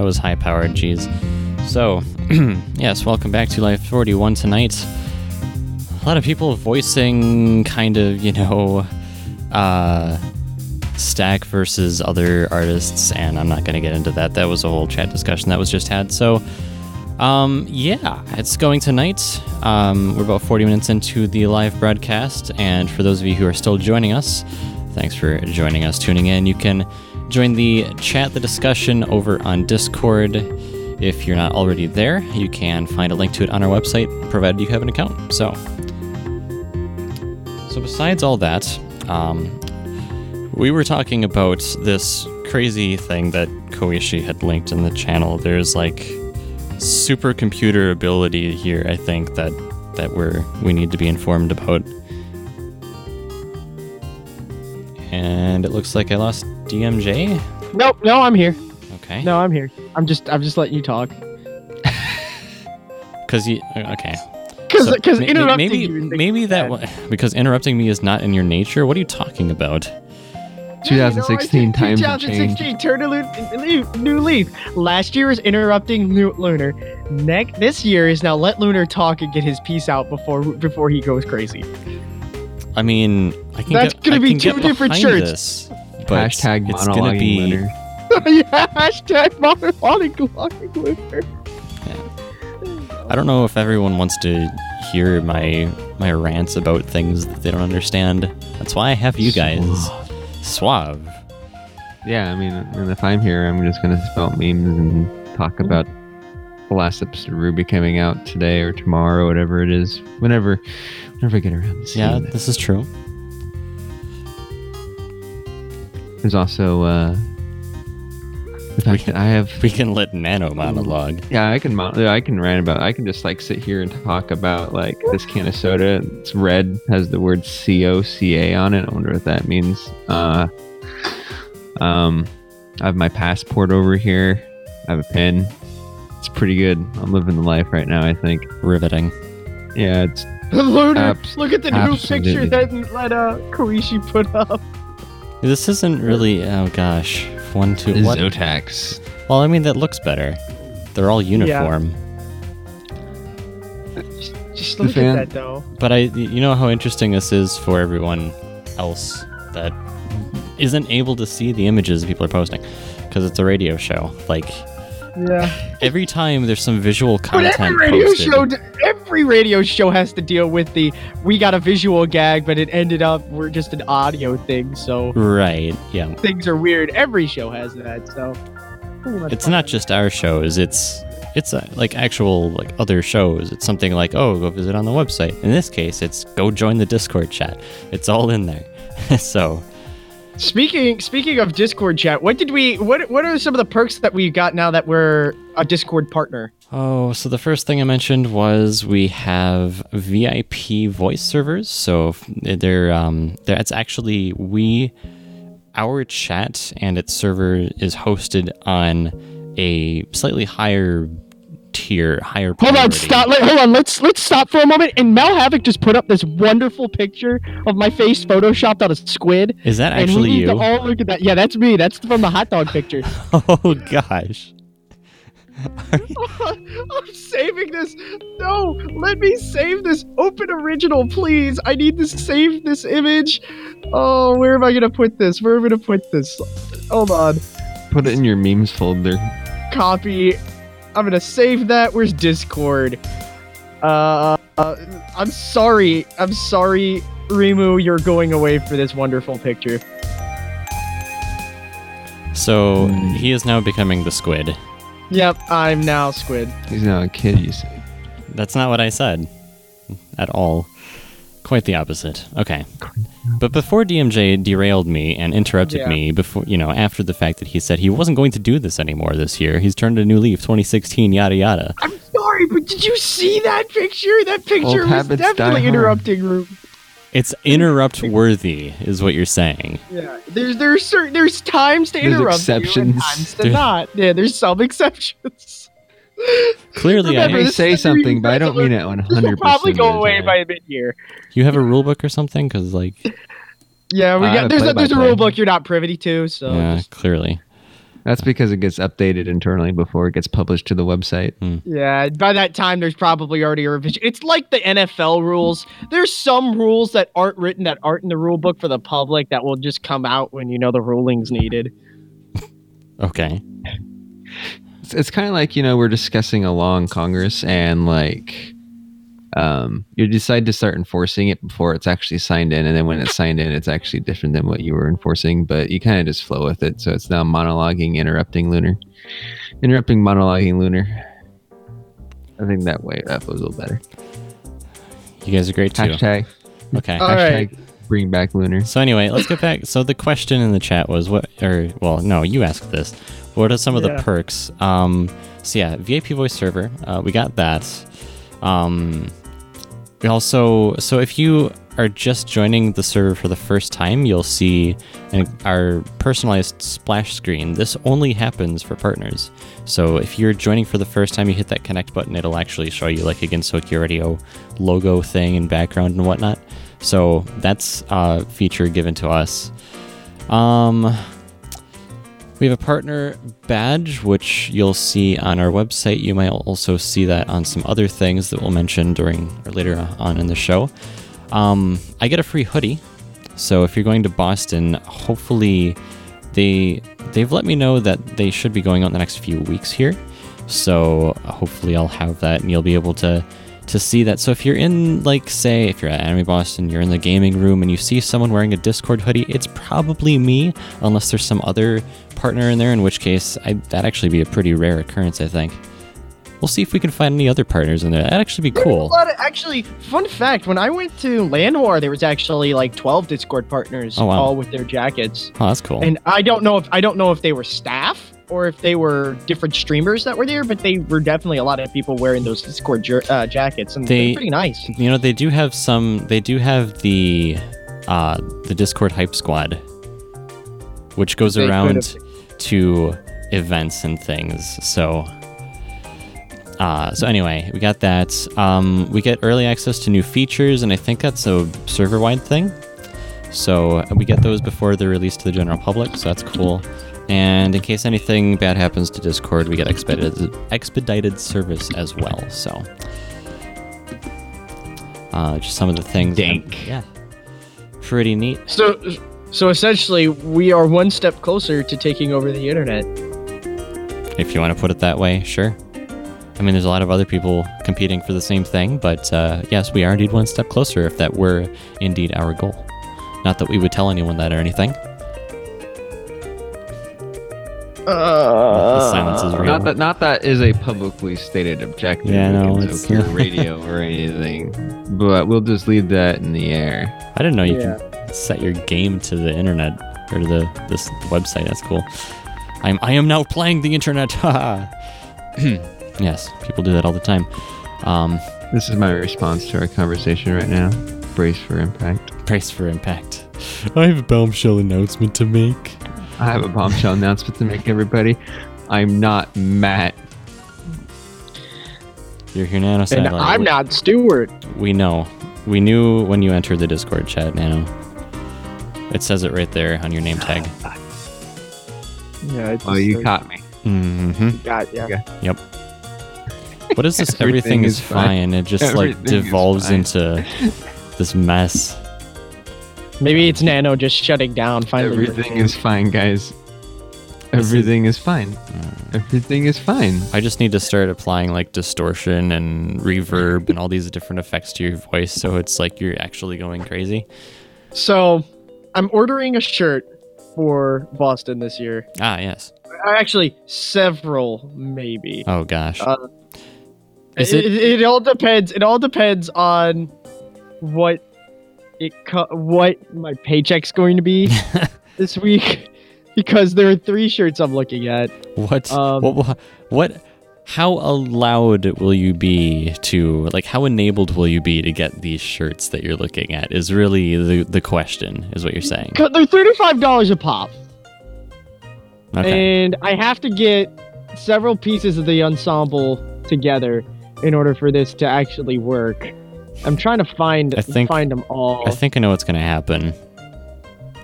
[SPEAKER 2] That was high powered. Jeez. So, yes, welcome back to Life 41 tonight. A lot of people voicing kind of, you know, uh, Stack versus other artists, and I'm not going to get into that. That was a whole chat discussion that was just had. So, um, yeah, it's going tonight. Um, we're about 40 minutes into the live broadcast, and for those of you who are still joining us, thanks for joining us, tuning in. You can join the chat, the discussion over on Discord. If you're not already there, you can find a link to it on our website, provided you have an account. So, so besides all that, um, we were talking about this crazy thing that Koishi had linked in the channel. There's like supercomputer ability here, I think that that we're we need to be informed about. And it looks like I lost DMJ.
[SPEAKER 4] Nope, no, I'm here.
[SPEAKER 2] Okay.
[SPEAKER 4] No, I'm here. I'm just I'm just letting you talk.
[SPEAKER 2] Because you uh, okay.
[SPEAKER 4] Because
[SPEAKER 2] So,
[SPEAKER 4] because
[SPEAKER 2] ma- ma-
[SPEAKER 4] interrupting
[SPEAKER 2] maybe
[SPEAKER 4] you. and
[SPEAKER 2] maybe that
[SPEAKER 4] like
[SPEAKER 2] because interrupting me is not in your nature. What are you talking about?
[SPEAKER 4] Yeah, you know,
[SPEAKER 3] 2016 times
[SPEAKER 4] 2016, turn a lu- new leaf. Last year was interrupting Lu- Lunar. Next, this year is now let Lunar talk and get his piece out before before he goes crazy.
[SPEAKER 2] I mean, I can
[SPEAKER 4] That's
[SPEAKER 2] get,
[SPEAKER 4] gonna
[SPEAKER 2] I
[SPEAKER 4] be
[SPEAKER 2] can
[SPEAKER 4] two different shirts.
[SPEAKER 2] This, but
[SPEAKER 3] Hashtag
[SPEAKER 2] it's gonna be
[SPEAKER 4] yeah, hashtag monologuing Lunar.
[SPEAKER 2] I don't know if everyone wants to hear my my rants about things that they don't understand. That's why I have you guys. Suave.
[SPEAKER 3] Yeah, I mean, and if I'm here, I'm just gonna spout memes and talk about the last episode of RWBY coming out today or tomorrow, whatever it is, whenever, whenever I get around to
[SPEAKER 2] Yeah, this is true.
[SPEAKER 3] There's also uh, the fact that I have.
[SPEAKER 2] We can let Nano monologue.
[SPEAKER 3] Yeah, I can. I can rant about. I can just like sit here and talk about like this can of soda. It's red, has the word C O C A on it. I wonder what that means. Uh, um, I have my passport over here. I have a pen. It's pretty good. I'm living the life right now. I think.
[SPEAKER 2] Riveting.
[SPEAKER 3] Yeah, it's
[SPEAKER 4] Lunar,
[SPEAKER 3] Abs-
[SPEAKER 4] look at the new picture
[SPEAKER 3] absolutely.
[SPEAKER 4] that that uh Koishi put up.
[SPEAKER 2] This isn't really. Oh gosh. One, two. What?
[SPEAKER 3] Zotax.
[SPEAKER 2] Well, I mean that looks better. They're all uniform.
[SPEAKER 4] Just, just look
[SPEAKER 3] fan-
[SPEAKER 4] at that though.
[SPEAKER 2] But I, you know how interesting this is for everyone else that isn't able to see the images people are posting because it's a radio show. Like
[SPEAKER 4] Yeah.
[SPEAKER 2] every time there's some visual
[SPEAKER 4] But
[SPEAKER 2] content
[SPEAKER 4] every radio
[SPEAKER 2] posted.
[SPEAKER 4] show, every radio show has to deal with the we got a visual gag, but it ended up we're just an audio thing, so
[SPEAKER 2] Right. Yeah.
[SPEAKER 4] things are weird. Every show has that, so.
[SPEAKER 2] It's
[SPEAKER 4] fine.
[SPEAKER 2] not just our shows. It's it's uh, like actual like other shows. It's something like oh go visit on the website. In this case, it's go join the Discord chat. It's all in there. so
[SPEAKER 4] Speaking speaking of Discord chat, what did we what what are some of the perks that we got now that we're a Discord partner?
[SPEAKER 2] Oh, so the first thing I mentioned was we have VIP voice servers. So they're um, they're, it's actually we our chat and its server is hosted on a slightly higher tier, higher.
[SPEAKER 4] Hold on, stop. Let, hold on. Let's let's stop for a moment. And Mel Havoc just put up this wonderful picture of my face photoshopped on a squid.
[SPEAKER 2] Is that
[SPEAKER 4] and
[SPEAKER 2] actually
[SPEAKER 4] we need
[SPEAKER 2] you?
[SPEAKER 4] to all look at that. Yeah, that's me. That's from the hot dog picture.
[SPEAKER 2] oh gosh.
[SPEAKER 4] I'm saving this. No, let me save this. Open original, please. I need to save this image. Oh, where am I gonna put this? Where am I gonna put this? Hold on.
[SPEAKER 3] Put it in your memes folder.
[SPEAKER 4] Copy. I'm gonna save that. Where's Discord? Uh, uh, I'm sorry. I'm sorry, Reimu. You're going away for this wonderful picture.
[SPEAKER 2] So he is now becoming the squid.
[SPEAKER 4] Yep, I'm now Squid.
[SPEAKER 3] He's now a kid, you say.
[SPEAKER 2] That's not what I said at all. Quite the opposite. Okay. But before DMJ derailed me and interrupted
[SPEAKER 4] Yeah.
[SPEAKER 2] me before, you know, after the fact that he said he wasn't going to do this anymore this year, he's turned a new leaf, 2016, yada yada.
[SPEAKER 4] I'm sorry, but did you see that picture? That picture
[SPEAKER 3] Old
[SPEAKER 4] was
[SPEAKER 3] habits
[SPEAKER 4] definitely
[SPEAKER 3] hard.
[SPEAKER 4] interrupting room.
[SPEAKER 2] It's interrupt worthy, is what you're saying.
[SPEAKER 4] Yeah, there's there's certain there's times to
[SPEAKER 3] There's
[SPEAKER 4] interrupt you and
[SPEAKER 3] exceptions.
[SPEAKER 4] times to
[SPEAKER 2] There-
[SPEAKER 4] not. Yeah, there's some exceptions.
[SPEAKER 2] Clearly,
[SPEAKER 3] I
[SPEAKER 4] Remember,
[SPEAKER 3] may
[SPEAKER 2] I,
[SPEAKER 4] this
[SPEAKER 3] say
[SPEAKER 4] is a new
[SPEAKER 3] something, but I don't mean it
[SPEAKER 4] resolution.
[SPEAKER 3] 100%.
[SPEAKER 4] Will probably go away
[SPEAKER 3] time.
[SPEAKER 4] by mid-year.
[SPEAKER 2] you have a rule book or something? Because, like,
[SPEAKER 4] Yeah, we
[SPEAKER 3] I
[SPEAKER 4] got there's a, there's a rule book you're not privy to, so
[SPEAKER 2] yeah,
[SPEAKER 4] just-
[SPEAKER 2] clearly.
[SPEAKER 3] That's because it gets updated internally before it gets published to the website. Hmm.
[SPEAKER 4] Yeah, by that time, there's probably already a revision. It's like the NFL rules. There's some rules that aren't written that aren't in the rule book for the public that will just come out when you know the ruling's needed.
[SPEAKER 2] Okay.
[SPEAKER 3] It's, it's kind of like you know we're discussing a law in Congress and like um, you decide to start enforcing it before it's actually signed in, and then when it's signed in, it's actually different than what you were enforcing. But you kind of just flow with it, so it's now monologuing, interrupting lunar, interrupting, monologuing lunar. I think that way that flows a little better.
[SPEAKER 2] You guys are great too.
[SPEAKER 3] Hashtag,
[SPEAKER 2] Okay.
[SPEAKER 4] All right.
[SPEAKER 3] hashtag bring back lunar.
[SPEAKER 2] So anyway, let's get back. So the question in the chat was what, or well, no, you asked this. What are some of
[SPEAKER 4] Yeah.
[SPEAKER 2] the perks? Um, so yeah, VIP voice server, uh, we got that. Um, we also, so if you are just joining the server for the first time, you'll see an, our personalized splash screen. This only happens for partners. So if you're joining for the first time, you hit that connect button, it'll actually show you like a Gensokyo Radio logo thing and background and whatnot. So that's a feature given to us. Um, we have a partner badge, which you'll see on our website. You might also see that on some other things that we'll mention during or later on in the show. Um, I get a free hoodie, so if you're going to Boston, hopefully they they've let me know that they should be going out in the next few weeks here. So hopefully I'll have that, and you'll be able to to see that. So if you're in, like, say, if you're at Anime Boston, you're in the gaming room and you see someone wearing a Discord hoodie, it's probably me, unless there's some other partner in there, in which case I, that'd actually be a pretty rare occurrence, I think. We'll see if we can find any other partners in there. That'd actually be cool.
[SPEAKER 4] A lot of- actually, fun fact: when I went to Land War, there was actually like 12 Discord partners,
[SPEAKER 2] Oh, wow.
[SPEAKER 4] all with their jackets.
[SPEAKER 2] Oh, that's cool.
[SPEAKER 4] And I don't know if I don't know if they were staff or if they were different streamers that were there, but they were definitely a lot of people wearing those Discord jer- uh, jackets, and
[SPEAKER 2] They-
[SPEAKER 4] they're pretty nice.
[SPEAKER 2] you know, they do have some. They do have the uh, the Discord hype squad, which goes
[SPEAKER 4] They
[SPEAKER 2] around to events and things. So, uh, so anyway, we got that. Um, we get early access to new features, and I think that's a server-wide thing. So we get those before they're released to the general public. So that's cool. And in case anything bad happens to Discord, we get expedited expedited service as well. So. Uh, just some of the things.
[SPEAKER 3] Dank.
[SPEAKER 2] Yeah. Pretty neat.
[SPEAKER 4] So, so essentially, we are one step closer to taking over the internet.
[SPEAKER 2] If you want to put it that way, sure. I mean, there's a lot of other people competing for the same thing, but uh, yes, we are indeed one step closer if that were indeed our goal. Not that we would tell anyone that or anything. The silence is real.
[SPEAKER 3] Not that not that is a publicly stated objective.
[SPEAKER 2] Yeah,
[SPEAKER 3] of
[SPEAKER 2] no,
[SPEAKER 3] Kentucky
[SPEAKER 2] it's-
[SPEAKER 3] radio or anything. But we'll just leave that in the air.
[SPEAKER 2] I didn't know you
[SPEAKER 4] Yeah.
[SPEAKER 2] can set your game to the internet or to the this website. That's cool. I'm I am now playing the internet. Yes, people do that all the time. Um,
[SPEAKER 3] This is my response to our conversation right now. Brace for impact.
[SPEAKER 2] brace for impact. I have a bombshell announcement to make.
[SPEAKER 3] I have a bombshell announcement to make everybody. I'm not Matt.
[SPEAKER 2] You're here, Nano.
[SPEAKER 4] And
[SPEAKER 2] Satellite.
[SPEAKER 4] I'm
[SPEAKER 2] We-
[SPEAKER 4] not Stewart.
[SPEAKER 2] We know. We knew when you entered the Discord chat, Nano. It says it right there on your name tag.
[SPEAKER 4] Yeah, it's
[SPEAKER 3] Oh, you caught me.
[SPEAKER 2] hmm
[SPEAKER 4] got yeah.
[SPEAKER 2] Yep. What is this?
[SPEAKER 3] Everything
[SPEAKER 2] Everything, is
[SPEAKER 3] is fine.
[SPEAKER 2] fine. It just like
[SPEAKER 3] Everything is
[SPEAKER 2] devolves into this mess.
[SPEAKER 4] Maybe it's Nano just shutting down. Finally,
[SPEAKER 3] Everything is fine, guys. Everything is fine. Everything is fine.
[SPEAKER 2] I just need to start applying like distortion and reverb and all these different effects to your voice so it's like you're actually going crazy.
[SPEAKER 4] So, I'm ordering a shirt for Boston this year.
[SPEAKER 2] Ah, yes.
[SPEAKER 4] Uh, Actually, several, maybe.
[SPEAKER 2] Oh gosh.
[SPEAKER 4] Uh,
[SPEAKER 2] Is
[SPEAKER 4] it,
[SPEAKER 2] it-
[SPEAKER 4] it, it all depends. It all depends on what it co- what my paycheck's going to be this week, because there are three shirts I'm looking at.
[SPEAKER 2] What,
[SPEAKER 4] Um,
[SPEAKER 2] what? What? How allowed will you be to like? How enabled will you be to get these shirts that you're looking at? Is really the the question. Is what you're saying?
[SPEAKER 4] They're thirty five dollars a pop,
[SPEAKER 2] Okay.
[SPEAKER 4] and I have to get several pieces of the ensemble together in order for this to actually work. I'm trying to find
[SPEAKER 2] I think-
[SPEAKER 4] find them all.
[SPEAKER 2] I think I know what's gonna happen.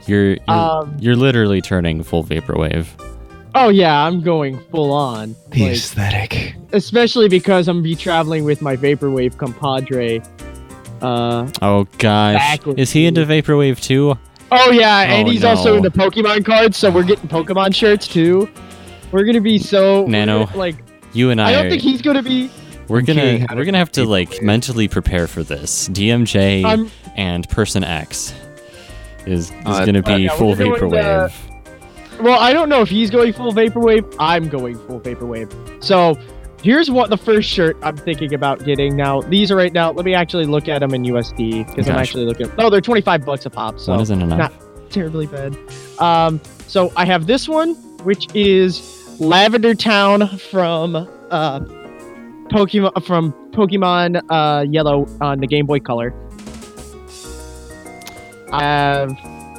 [SPEAKER 2] You're you're,
[SPEAKER 4] Um,
[SPEAKER 2] you're literally turning full vaporwave.
[SPEAKER 4] Oh yeah, I'm going full on.
[SPEAKER 3] The
[SPEAKER 4] like,
[SPEAKER 3] aesthetic.
[SPEAKER 4] especially because I'm be traveling with my vaporwave compadre. Uh,
[SPEAKER 2] Oh gosh,
[SPEAKER 4] Backwards,
[SPEAKER 2] is he into vaporwave too?
[SPEAKER 4] oh yeah, and
[SPEAKER 2] Oh,
[SPEAKER 4] he's also into Pokemon cards, so we're getting Pokemon shirts too. We're gonna be so
[SPEAKER 2] Nano.
[SPEAKER 4] gonna, like
[SPEAKER 2] You and I,
[SPEAKER 4] I don't
[SPEAKER 2] are-
[SPEAKER 4] think he's gonna be.
[SPEAKER 2] We're gonna
[SPEAKER 3] Okay,
[SPEAKER 2] we're gonna have to
[SPEAKER 3] vaporwave.
[SPEAKER 2] like mentally prepare for this. DMJ
[SPEAKER 4] I'm
[SPEAKER 2] and Person X is is
[SPEAKER 3] Uh,
[SPEAKER 2] gonna
[SPEAKER 3] uh,
[SPEAKER 2] be
[SPEAKER 4] yeah,
[SPEAKER 2] full
[SPEAKER 4] we're
[SPEAKER 2] vaporwave.
[SPEAKER 4] the- well, I don't know if he's going full vaporwave. I'm going full vaporwave. So here's what the first shirt I'm thinking about getting. Now these are right now. Let me actually look at them in USD because I'm actually looking. Oh, they're 25 bucks a pop. So
[SPEAKER 2] One isn't enough.
[SPEAKER 4] not- terribly bad. Um, so I have this one, which is Lavender Town from uh, Pokemon from Pokemon uh, Yellow on the Game Boy Color. I have,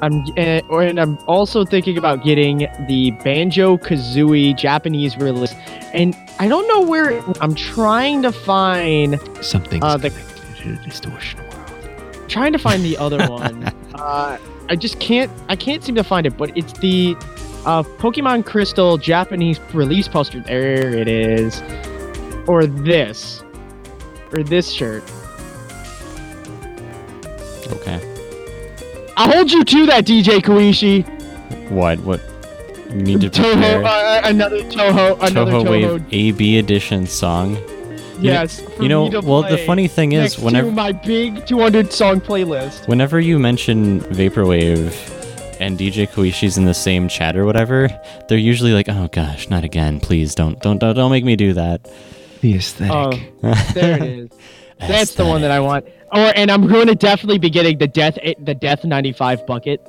[SPEAKER 4] I'm uh, and I'm also thinking about getting the Banjo Kazooie Japanese release, and I don't know where. I'm trying to find
[SPEAKER 3] something.
[SPEAKER 4] Uh, the-
[SPEAKER 3] to the distortion world.
[SPEAKER 4] trying to find the other one. uh, I just can't. I can't seem to find it. But it's the uh, Pokemon Crystal Japanese release poster. There it is. Or this, or this shirt.
[SPEAKER 2] Okay.
[SPEAKER 4] I'll hold you to that, DJ Koishi.
[SPEAKER 2] What? What? You need to
[SPEAKER 4] Touhou,
[SPEAKER 2] prepare.
[SPEAKER 4] uh, another Touhou, another
[SPEAKER 2] Touhou
[SPEAKER 4] Touhou.
[SPEAKER 2] Wave AB edition song.
[SPEAKER 4] yes.
[SPEAKER 2] You know, well, the funny thing is, whenever
[SPEAKER 4] my big 200 song playlist.
[SPEAKER 2] whenever you mention vaporwave and DJ Koishi's in the same chat or whatever, they're usually like, "Oh gosh, not again! Please don't, don't, don't, don't make me do that."
[SPEAKER 3] The aesthetic.
[SPEAKER 4] Oh, there it is. That's the one that I want. Or and I'm going to definitely be getting the death the death 95 bucket.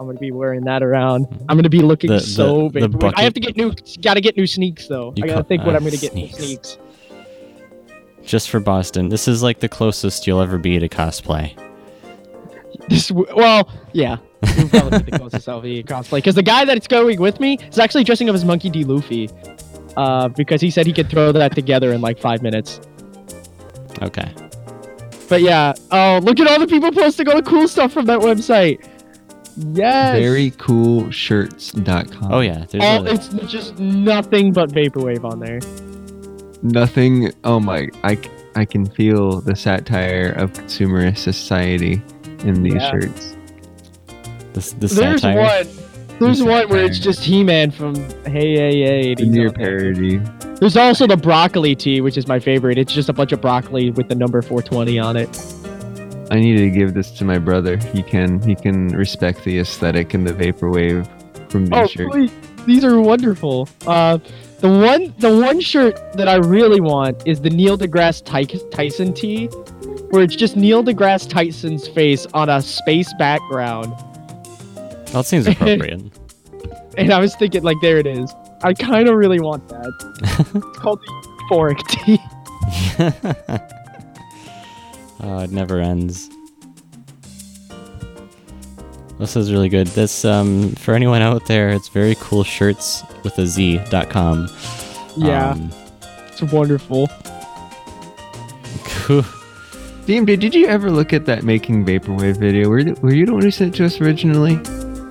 [SPEAKER 4] I'm going to be wearing that around. I'm going to be looking
[SPEAKER 2] The-
[SPEAKER 4] so
[SPEAKER 2] the- the
[SPEAKER 4] big. I have to get new. Got to get new sneaks though.
[SPEAKER 2] You
[SPEAKER 4] I got to
[SPEAKER 2] ca-
[SPEAKER 4] think what
[SPEAKER 2] uh,
[SPEAKER 4] I'm going to get
[SPEAKER 2] sneaks.
[SPEAKER 4] new sneaks.
[SPEAKER 2] just for Boston. This is like the closest you'll ever be to cosplay.
[SPEAKER 4] This well, yeah. Probably be the closest I'll be cosplay because the guy that's going with me is actually dressing up as Monkey D. Luffy. Uh, because he said he could throw that together in like five minutes.
[SPEAKER 2] Okay.
[SPEAKER 4] But yeah, oh look at all the people posting all the cool stuff from that website. Yes.
[SPEAKER 3] Verycoolshirts.com.
[SPEAKER 2] Oh yeah, there's
[SPEAKER 4] all,
[SPEAKER 2] a,
[SPEAKER 4] it's just nothing but vaporwave on there.
[SPEAKER 3] Nothing. Oh my. I, I can feel the satire of consumerist society in these
[SPEAKER 4] Yeah.
[SPEAKER 3] shirts.
[SPEAKER 2] the, the
[SPEAKER 4] There's
[SPEAKER 2] satire.
[SPEAKER 4] one. There's one where it's just He-Man from Hey Hey Hey.
[SPEAKER 3] The near parody.
[SPEAKER 4] There's also the broccoli tee, which is my favorite. It's just a bunch of broccoli with the number 420 on it.
[SPEAKER 3] I need to give this to my brother. He can he can respect the aesthetic and the vaporwave from these
[SPEAKER 4] Oh,
[SPEAKER 3] shirts.
[SPEAKER 4] please. These are wonderful. Uh, the one, the one shirt that I really want is the Neil deGrasse Ty- Tyson tee, where it's just Neil deGrasse Tyson's face on a space background.
[SPEAKER 2] That seems appropriate.
[SPEAKER 4] And I was thinking, like, there it is. I kind of really want that. it's called the Euphoric tee.
[SPEAKER 2] oh, it never ends. This is really good. This um for anyone out there, it's very cool shirts with a z.com.
[SPEAKER 4] Yeah,
[SPEAKER 2] Um,
[SPEAKER 4] it's wonderful.
[SPEAKER 2] cool.
[SPEAKER 3] DMD, did you ever look at that making vaporwave video? Were, were you the one who sent it to us originally?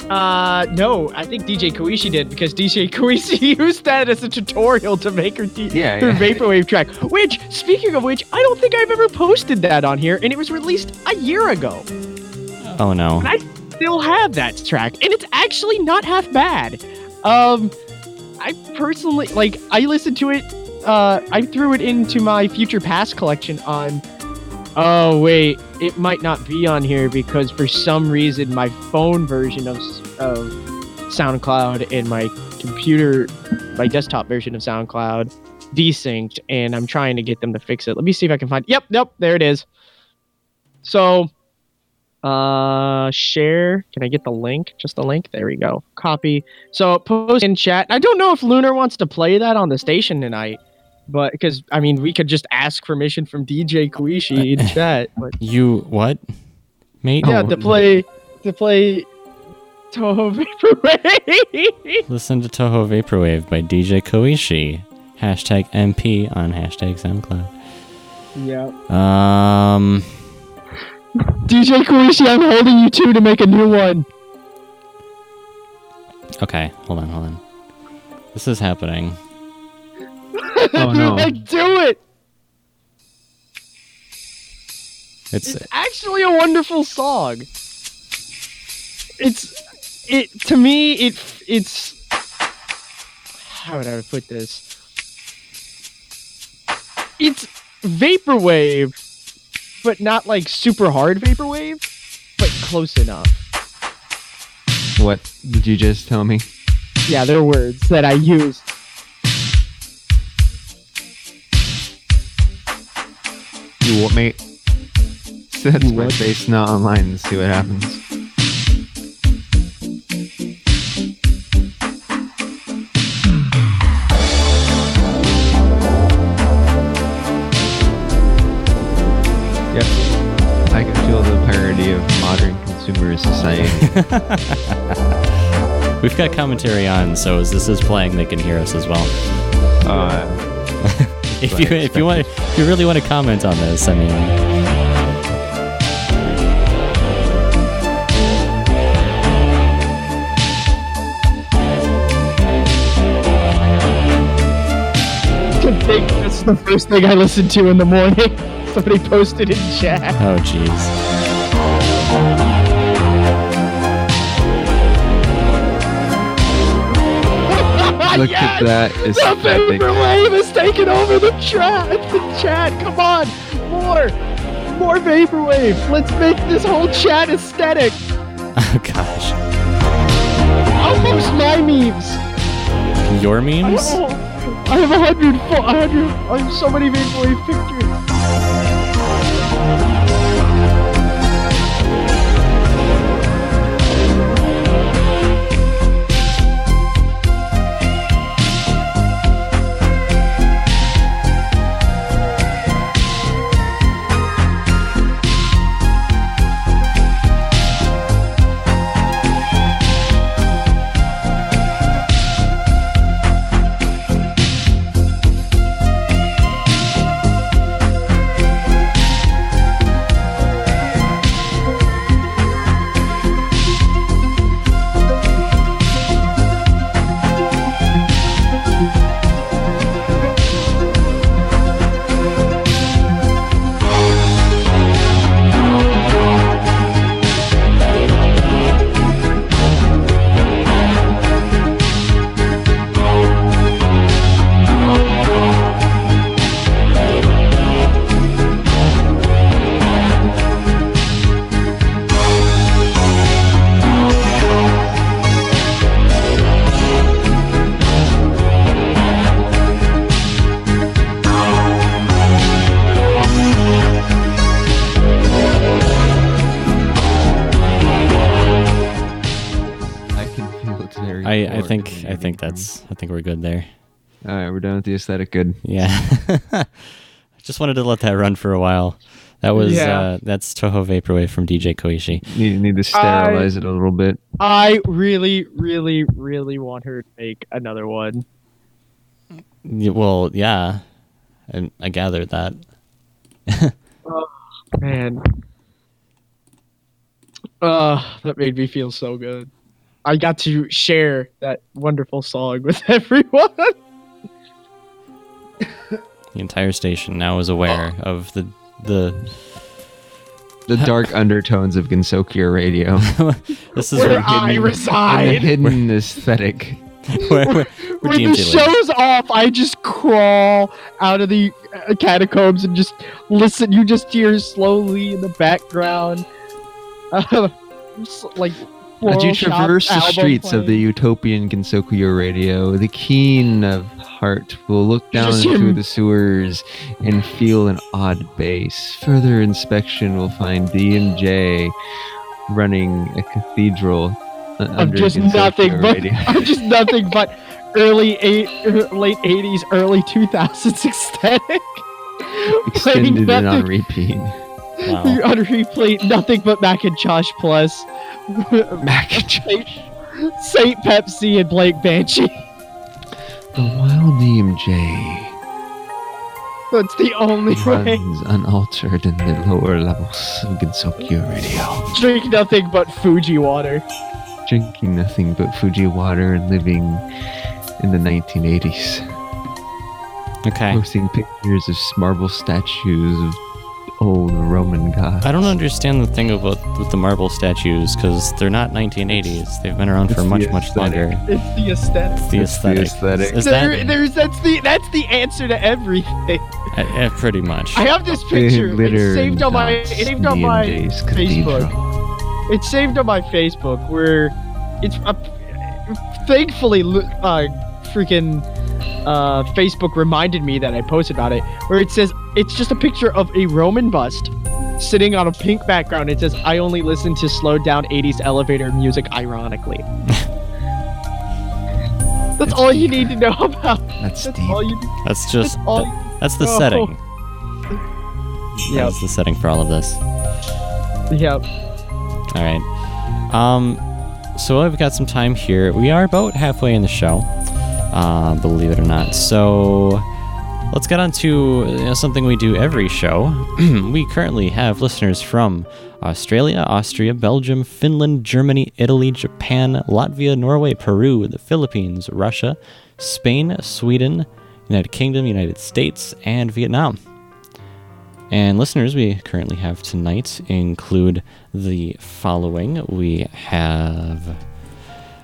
[SPEAKER 4] Uh, no, I think DJ Koishi did because DJ Koishi used that as a tutorial to make her, t-
[SPEAKER 3] Yeah,
[SPEAKER 4] her
[SPEAKER 3] yeah.
[SPEAKER 4] vaporwave track. Which, speaking of which, I don't think I've ever posted that on here, and it was released a year ago.
[SPEAKER 2] Oh no.
[SPEAKER 4] And I still have that track, and it's actually not half bad. Um, I personally like. I listened to it. Uh, I threw it into my future past collection on. Oh wait, it might not be on here because for some reason my phone version of of SoundCloud and my computer, my desktop version of SoundCloud, desynced, and I'm trying to get them to fix it. Let me see if I can find. Yep, yep, there it is. So uh, share. Can I get the link? Just the link. There we go. Copy. So post in chat. I don't know if Lunar wants to play that on the station tonight, but because I mean we could just ask permission from DJ Koishi in chat. But
[SPEAKER 2] You what? Mate?
[SPEAKER 4] yeah,
[SPEAKER 2] Oh,
[SPEAKER 4] to play to play Touhou Vaporwave.
[SPEAKER 2] Listen to Touhou Vaporwave by DJ Koishi. Hashtag MP on hashtag SoundCloud.
[SPEAKER 4] yeah.
[SPEAKER 2] Um
[SPEAKER 4] DJ Koishi, I'm holding you two to make a new one.
[SPEAKER 2] okay, hold on, hold on. This is happening.
[SPEAKER 3] Oh, no.
[SPEAKER 4] like, do it.
[SPEAKER 2] It's
[SPEAKER 4] It's actually a wonderful song. It's it to me it it's how would I put this? It's vaporwave, but not like super hard vaporwave, but close enough.
[SPEAKER 3] What did you just tell me?
[SPEAKER 4] Yeah, they're words that I used.
[SPEAKER 3] You what, mate? That's
[SPEAKER 4] You
[SPEAKER 3] my
[SPEAKER 4] what?
[SPEAKER 3] face not online and see what happens. Yep. I can feel the parody of modern consumer society.
[SPEAKER 2] we've got commentary on, so as this is playing, they can hear us as well.
[SPEAKER 3] uh,
[SPEAKER 2] If
[SPEAKER 3] what
[SPEAKER 2] you if you want if you really want to comment on this, I mean,
[SPEAKER 4] To think that's the first thing I listened to in the morning. Somebody posted in chat.
[SPEAKER 2] oh jeez.
[SPEAKER 3] Look
[SPEAKER 4] Yes!
[SPEAKER 3] at that It's
[SPEAKER 4] The
[SPEAKER 3] aesthetic.
[SPEAKER 4] vaporwave is taking over the chat. The chat, come on, more, more vaporwave. Let's make this whole chat aesthetic.
[SPEAKER 2] Oh gosh.
[SPEAKER 4] I'll post my memes.
[SPEAKER 2] Your memes?
[SPEAKER 4] I have a hundred, a hundred. I have so many vaporwave pictures.
[SPEAKER 2] That's I think we're good there.
[SPEAKER 3] All right, we're done with the aesthetic. Good.
[SPEAKER 2] Yeah. I just wanted to let that run for a while. That was
[SPEAKER 4] Yeah.
[SPEAKER 2] uh, that's Touhou Vaporwave from DJ Koishi.
[SPEAKER 3] Need need to sterilize it a little bit.
[SPEAKER 4] I really, really, really want her to make another one.
[SPEAKER 2] Well, yeah, and I gathered that.
[SPEAKER 4] Oh man. Uh, that made me feel so good. I got to share that wonderful song with everyone.
[SPEAKER 2] The entire station now is aware of the the.
[SPEAKER 3] The dark undertones of Gensokyo Radio.
[SPEAKER 2] This is
[SPEAKER 4] Where
[SPEAKER 2] where,
[SPEAKER 4] I
[SPEAKER 3] and the
[SPEAKER 4] reside.
[SPEAKER 3] hidden aesthetic.
[SPEAKER 2] where, where, where
[SPEAKER 4] When the
[SPEAKER 2] DMT lives.
[SPEAKER 4] show's off, I just crawl out of the uh, catacombs and just listen. You just hear slowly in the background, uh, like
[SPEAKER 3] As you traverse the streets of the utopian Gensokyo Radio, the keen of heart will look down into the sewers and feel an odd bass. Further inspection will find D and J running a cathedral uh,
[SPEAKER 4] of
[SPEAKER 3] under
[SPEAKER 4] just nothing but of just nothing but early eight, er, late eighties, early two thousands aesthetic. Playing
[SPEAKER 3] extended and on repeat.
[SPEAKER 2] Wow.
[SPEAKER 4] on replay, nothing but Macintosh plus
[SPEAKER 3] Macintosh.
[SPEAKER 4] Saint Pepsi and Blank Banshee.
[SPEAKER 3] The wild name DMJ
[SPEAKER 4] That's the only way.
[SPEAKER 3] runs unaltered in the lower levels of Gensokyo Radio.
[SPEAKER 4] Drink nothing but Fuji water.
[SPEAKER 3] drinking nothing but Fuji water and living in the 1980s,
[SPEAKER 2] Okay.
[SPEAKER 3] posting pictures of marble statues of old Roman gods.
[SPEAKER 2] I don't understand the thing about with the marble statues because they're not 1980s. They've been around for much,
[SPEAKER 3] the
[SPEAKER 2] much longer.
[SPEAKER 4] It's the aesthetic.
[SPEAKER 2] It's the
[SPEAKER 3] It's the
[SPEAKER 2] aesthetic.
[SPEAKER 3] aesthetic.
[SPEAKER 2] Is
[SPEAKER 4] There,
[SPEAKER 2] that
[SPEAKER 4] there's that's the that's the answer to everything.
[SPEAKER 2] uh, uh, pretty much?
[SPEAKER 4] I have this picture. It's saved on my
[SPEAKER 3] dots,
[SPEAKER 4] it's saved on my
[SPEAKER 3] D&J's
[SPEAKER 4] Facebook. It's saved on my Facebook where it's uh, thankfully lo- uh freaking uh Facebook reminded me that I posted about it where it says it's just a picture of a Roman bust sitting on a pink background. It says I only listen to slowed down 80s elevator music ironically. That's all you need to know about.
[SPEAKER 3] That's
[SPEAKER 4] That's
[SPEAKER 3] deep.
[SPEAKER 4] all you
[SPEAKER 2] That's just
[SPEAKER 4] That's all-
[SPEAKER 2] that- that's the setting.
[SPEAKER 4] Yep.
[SPEAKER 2] That's the setting for all of this.
[SPEAKER 4] Yep.
[SPEAKER 2] All right. Um, so we've got some time here. We are about halfway in the show, uh, believe it or not. So let's get on to you know, something we do every show. we currently have listeners from Australia, Austria, Belgium, Finland, Germany, Italy, Japan, Latvia, Norway, Peru, the Philippines, Russia, Spain, Sweden, United Kingdom, United States, and Vietnam. And listeners we currently have tonight include the following. We have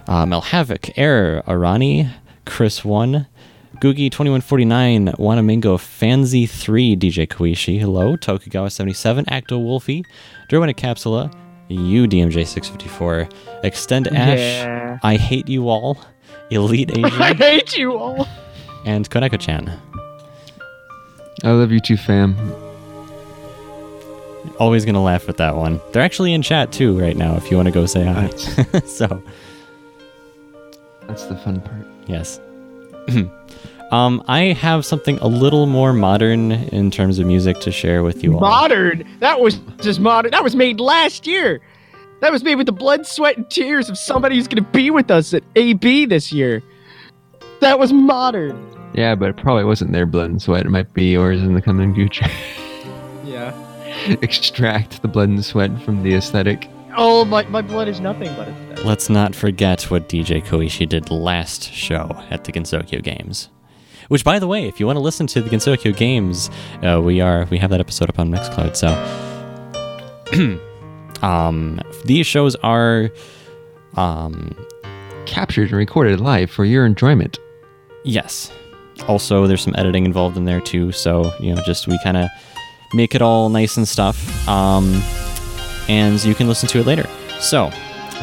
[SPEAKER 2] uh, Melhavik, Air, Arani, Chris One, Googie twenty one forty nine, Wanamingo, Fanzy Three, DJ Koishi, hello, Tokugawa seventy seven, Acto Wolfie, Derwin Capsula, you DMJ six fifty four, Extend Ash,
[SPEAKER 4] Yeah.
[SPEAKER 2] I Hate You All, Elite
[SPEAKER 4] I hate you all.
[SPEAKER 2] and Koneko Chan.
[SPEAKER 3] I love you too, fam.
[SPEAKER 2] Always gonna laugh at that one. They're actually in chat too right now. If you want to go say hi. So
[SPEAKER 3] that's the fun part.
[SPEAKER 2] Yes. um, I have something a little more modern in terms of music to share with you all.
[SPEAKER 4] Modern. That was just modern. That was made last year. That was made with the blood, sweat, and tears of somebody who's going to be with us at AB this year. That was modern.
[SPEAKER 3] Yeah, but it probably wasn't their blood and sweat. It might be yours in the coming future.
[SPEAKER 4] Yeah.
[SPEAKER 3] Extract the blood and sweat from the aesthetic.
[SPEAKER 4] Oh, my, my blood is nothing but it's
[SPEAKER 2] Let's not forget what DJ Koishi did last show at the Gensokyo Games. Which, by the way, if you want to listen to the Gensokyo Games, uh, we are we have that episode up on Mixcloud. So, um, these shows are, um,
[SPEAKER 3] Captured and recorded live for your enjoyment.
[SPEAKER 2] Yes. Also, there's some editing involved in there too. So, you know, just we kind of make it all nice and stuff. Um, and you can listen to it later. So,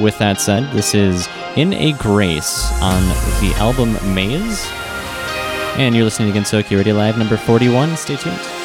[SPEAKER 2] with that said, this is In a Grace on the album Maze. And you're listening to Gensokyo Radio Live number 41. Stay tuned.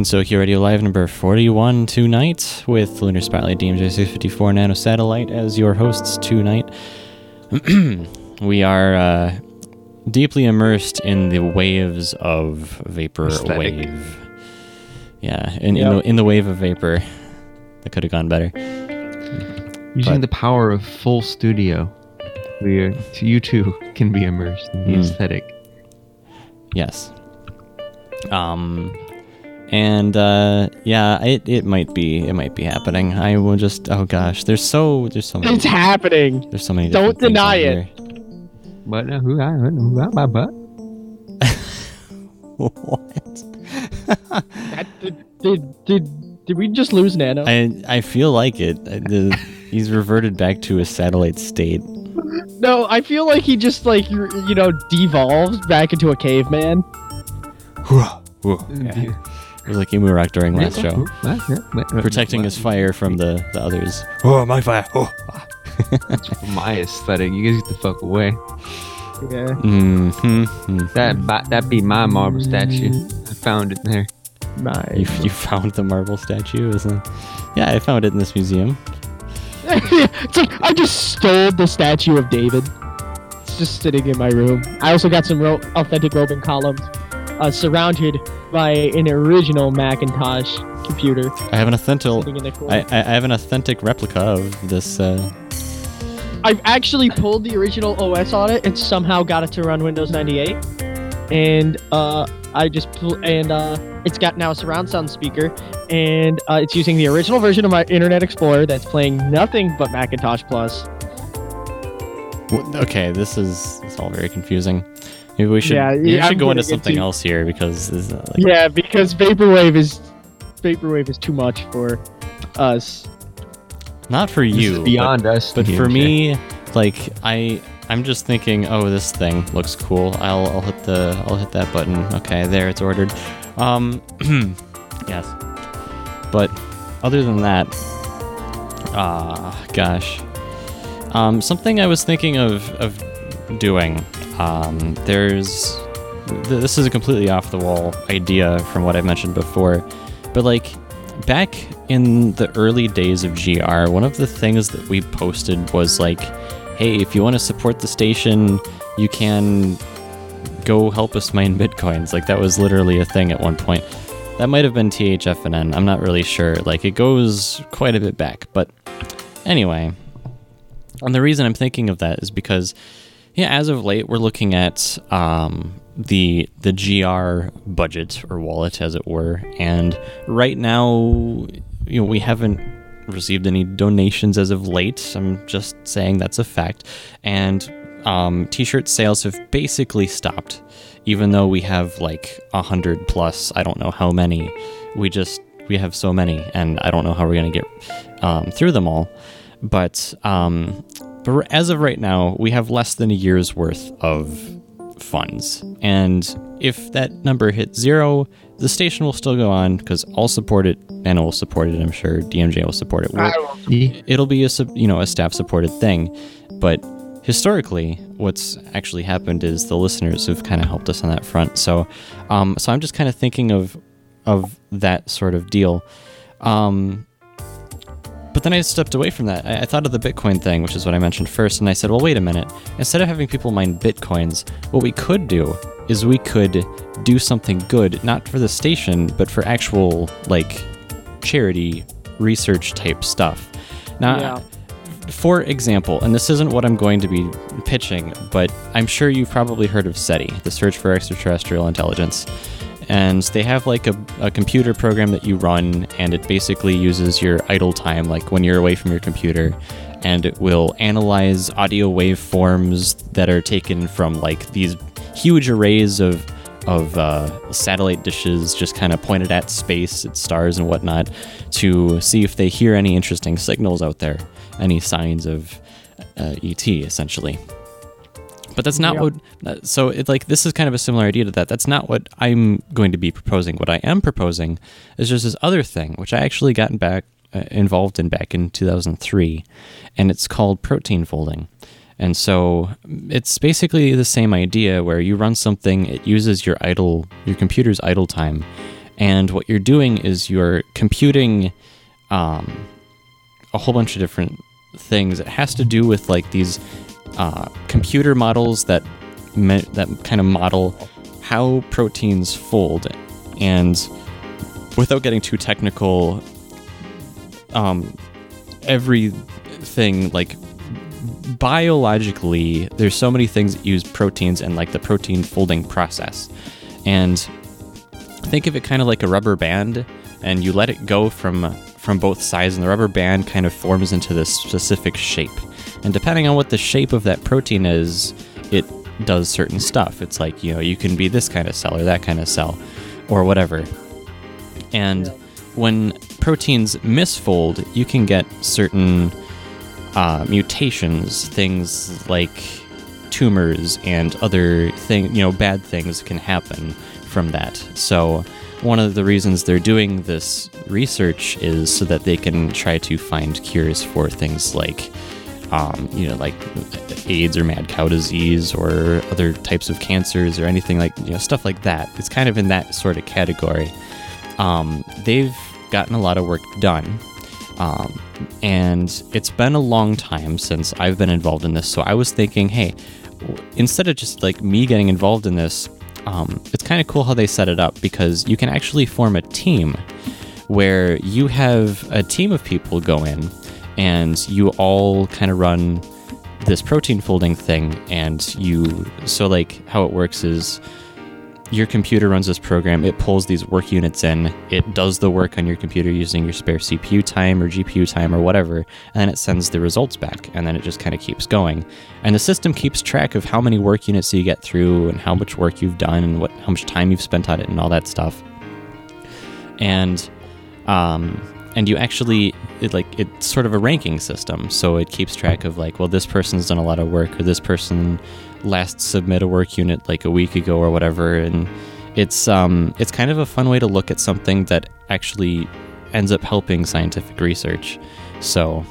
[SPEAKER 2] Gensokyo Radio Live number 41 tonight with Lunar Spotlight DMJ 654 Nano Satellite as your hosts tonight. we are uh, deeply immersed in the waves of vapor
[SPEAKER 3] Aesthetic.
[SPEAKER 2] wave. Yeah, in, in, the, in the wave of vapor. That could have gone better.
[SPEAKER 3] Using
[SPEAKER 2] But-
[SPEAKER 3] the power of full studio, we are, you too can be immersed in the
[SPEAKER 2] Mm.
[SPEAKER 3] aesthetic.
[SPEAKER 2] Yes. Um, and uh, yeah, it, it might be it might be happening. I will just oh gosh, there's so there's so many
[SPEAKER 4] It's happening.
[SPEAKER 2] there's so many.
[SPEAKER 4] Don't deny it.
[SPEAKER 2] here.
[SPEAKER 3] But uh, who I who I my butt.
[SPEAKER 2] what?
[SPEAKER 4] That, did, did, did, did we just lose Nano?
[SPEAKER 2] I I feel like it. I- the- he's reverted back to a satellite state.
[SPEAKER 4] no, I feel like he just like you you know devolved back into a caveman.
[SPEAKER 2] Yeah. It was like Emu Rock during last show, protecting his fire from the, the others. Oh, my fire! Oh.
[SPEAKER 3] My aesthetic. You guys get the fuck away.
[SPEAKER 4] Yeah.
[SPEAKER 2] Mm-hmm.
[SPEAKER 3] That bi- that be my marble statue. I found it there.
[SPEAKER 2] You,
[SPEAKER 4] Nice.
[SPEAKER 2] you found the marble statue, isn't it? Yeah, I found it in this museum.
[SPEAKER 4] it's like I just stole the statue of David. It's just sitting in my room. I also got some ro- authentic Roman columns, uh, surrounded by an original Macintosh computer
[SPEAKER 2] I have an authentic.
[SPEAKER 4] sitting in the corner.
[SPEAKER 2] I, I I have an authentic replica of this. Uh,
[SPEAKER 4] I've actually pulled the original OS on it and somehow got it to run Windows 98. And uh, I just pl- and uh, it's got now a surround sound speaker, and uh, it's using the original version of my Internet Explorer that's playing nothing but Macintosh Plus.
[SPEAKER 2] okay, this is it's all very confusing. Maybe we should
[SPEAKER 4] Yeah,
[SPEAKER 2] we
[SPEAKER 4] yeah,
[SPEAKER 2] should
[SPEAKER 4] I'm
[SPEAKER 2] go into something
[SPEAKER 4] into-
[SPEAKER 2] else here because this is, uh, like,
[SPEAKER 4] Yeah, because vaporwave is vaporwave is too much for us.
[SPEAKER 2] not for
[SPEAKER 3] This is
[SPEAKER 2] you, but-
[SPEAKER 3] beyond us.
[SPEAKER 2] But for me, like I, I'm just thinking, oh, this thing looks cool. I'll, I'll hit the, I'll hit that button. Okay, there, it's ordered. Um, yes. But other than that, ah, gosh, um, something I was thinking of of doing. Um, there's, th- this is a completely off the wall idea from what I've mentioned before, but like back in the early days of GR, one of the things that we posted was like, hey, if you want to support the station, you can go help us mine bitcoins. Like that was literally a thing at one point. That might have been THFNN. I'm not really sure. Like it goes quite a bit back, but anyway. And the reason I'm thinking of that is because yeah, as of late, we're looking at um, the the GR budget or wallet, as it were, and right now, you know, we haven't received any donations as of late. I'm just saying that's a fact, and um, t-shirt sales have basically stopped, even though we have like a hundred plus. I don't know how many. We just we have so many, and I don't know how we're gonna get um, through them all. But um, but as of right now, we have less than a year's worth of funds. And if that number hits zero, the station will still go on because I'll support it, Nano will support it, I'm sure DMJ will support it. We're- it'll be a you know a staff supported thing but historically what's actually happened is the listeners have kind of helped us on that front so um, so i'm just kind of thinking of of that sort of deal um, but then I stepped away from that. I, I thought of the Bitcoin thing, which is what I mentioned first, and I said, well, wait a minute. Instead of having people mine Bitcoins, what we could do is we could do something good, not for the station, but for actual, like, charity research type stuff. Now,
[SPEAKER 4] Yeah.
[SPEAKER 2] for example, and this isn't what I'm going to be pitching, but I'm sure you've probably heard of SETI, the Search for Extraterrestrial Intelligence. And they have like a, a computer program that you run, and it basically uses your idle time, like when you're away from your computer, and it will analyze audio waveforms that are taken from like these huge arrays of of uh, satellite dishes just kind of pointed at space, at stars and whatnot, to see if they hear any interesting signals out there, any signs of uh, ET, essentially. But that's not what. uh, So it's like this is kind of a similar idea to that. That's not what I'm going to be proposing. What I am proposing is just this other thing, which I actually gotten back uh, involved in back in 2003, and it's called protein folding. And so it's basically the same idea where you run something, it uses your idle, your computer's idle time, And what you're doing is you're computing um, a whole bunch of different things. It has to do with like these uh, computer models that me- that kind of model how proteins fold. And without getting too technical, um, everything like biologically, there's so many things that use proteins and like the protein folding process. And think of it kind of like a rubber band, and you let it go from from both sides, and the rubber band kind of forms into this specific shape. And depending on what the shape of that protein is, it does certain stuff. It's like you know you can be this kind of cell or that kind of cell, or whatever. And when proteins misfold, you can get certain uh, mutations, things like tumors and other thing, you know, bad things can happen from that. So one of the reasons they're doing this research is so that they can try to find cures for things like, um, you know, like AIDS or mad cow disease or other types of cancers or anything like, you know, stuff like that. It's kind of in that sort of category. Um, they've gotten a lot of work done. Um, and it's been a long time since I've been involved in this. So I was thinking, hey, instead of just like me getting involved in this, um, it's kind of cool how they set it up because you can actually form a team where you have a team of people go in and you all kind of run this protein folding thing. And you, so like how it works is your computer runs this program, it pulls these work units in, it does the work on your computer using your spare CPU time or GPU time or whatever, and then it sends the results back, and then it just kind of keeps going. And the system keeps track of how many work units you get through and how much work you've done and what how much time you've spent on it and all that stuff. And um, and you actually it like it's sort of a ranking system so it keeps track of like well this person's done a lot of work or this person last submit a work unit like a week ago or whatever and it's um it's kind of a fun way to look at something that actually ends up helping scientific research so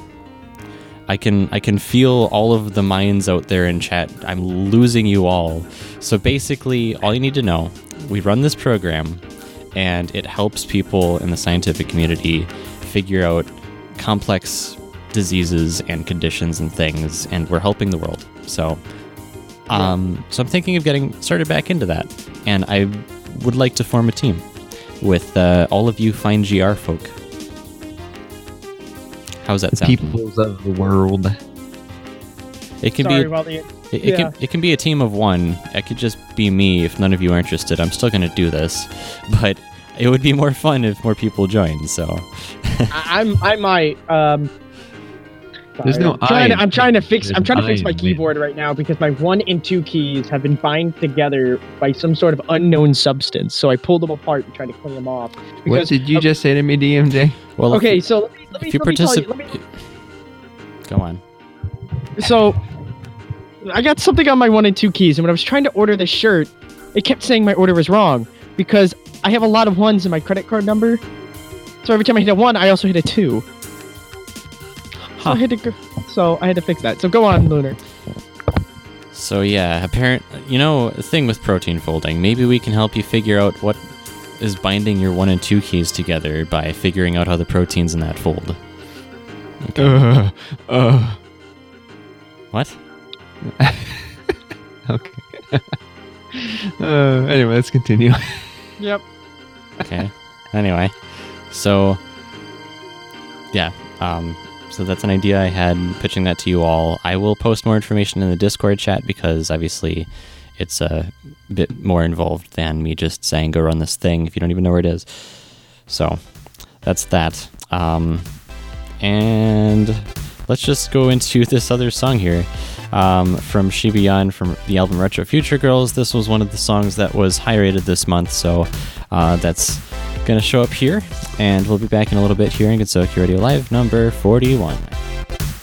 [SPEAKER 2] I can I can feel all of the minds out there in chat. I'm losing you all. So basically, all you need to know, we run this program and it helps people in the scientific community figure out complex diseases and conditions and things and we're helping the world. So um, so I'm thinking of getting started back into that and I would like to form a team with uh, all of you fine GR folk. How's that sound?
[SPEAKER 3] Peoples of the world.
[SPEAKER 2] It can
[SPEAKER 4] Sorry
[SPEAKER 2] be
[SPEAKER 4] about the.
[SPEAKER 2] It, it can it can be a team of one. It could just be me if none of you are interested. I'm still gonna do this, but it would be more fun if more people joined. So
[SPEAKER 4] I, I'm I might um.
[SPEAKER 3] There's no
[SPEAKER 4] I'm trying, to, I'm trying to fix.
[SPEAKER 3] There's
[SPEAKER 4] I'm trying to fix my keyboard right now because my one and two keys have been bind together by some sort of unknown substance. So I pulled them apart and tried to clean them off.
[SPEAKER 3] What did you
[SPEAKER 4] of-
[SPEAKER 3] just say to me, DMJ?
[SPEAKER 2] well,
[SPEAKER 4] Okay,
[SPEAKER 2] If,
[SPEAKER 4] so let me let me,
[SPEAKER 2] if you
[SPEAKER 4] let me tell you.
[SPEAKER 2] participate, go on.
[SPEAKER 4] so I got something on my one and two keys, and when I was trying to order this shirt, it kept saying my order was wrong because I have a lot of ones in my credit card number. So every time I hit a one, I also hit a two. So I had to go, so I had to fix that. So go on, Lunar.
[SPEAKER 2] So yeah, apparent. You know, the thing with protein folding. Maybe we can help you figure out what is binding your one and two keys together by figuring out how the proteins in that fold. Okay.
[SPEAKER 3] Uh, uh,
[SPEAKER 2] what?
[SPEAKER 3] okay. uh, anyway, let's continue.
[SPEAKER 4] Yep.
[SPEAKER 2] okay. Anyway, so yeah, um, so that's an idea I had pitching that to you all. I will post more information in the Discord chat because obviously it's a bit more involved than me just saying go run this thing if you don't even know where it is. So that's that. Um, and let's just go into this other song here um, from Shibayan from the album Retro Future Girls. This was one of the songs that was high rated this month, so uh, that's going to show up here. And we'll be back in a little bit here in Gensokyo Radio Live number 41.「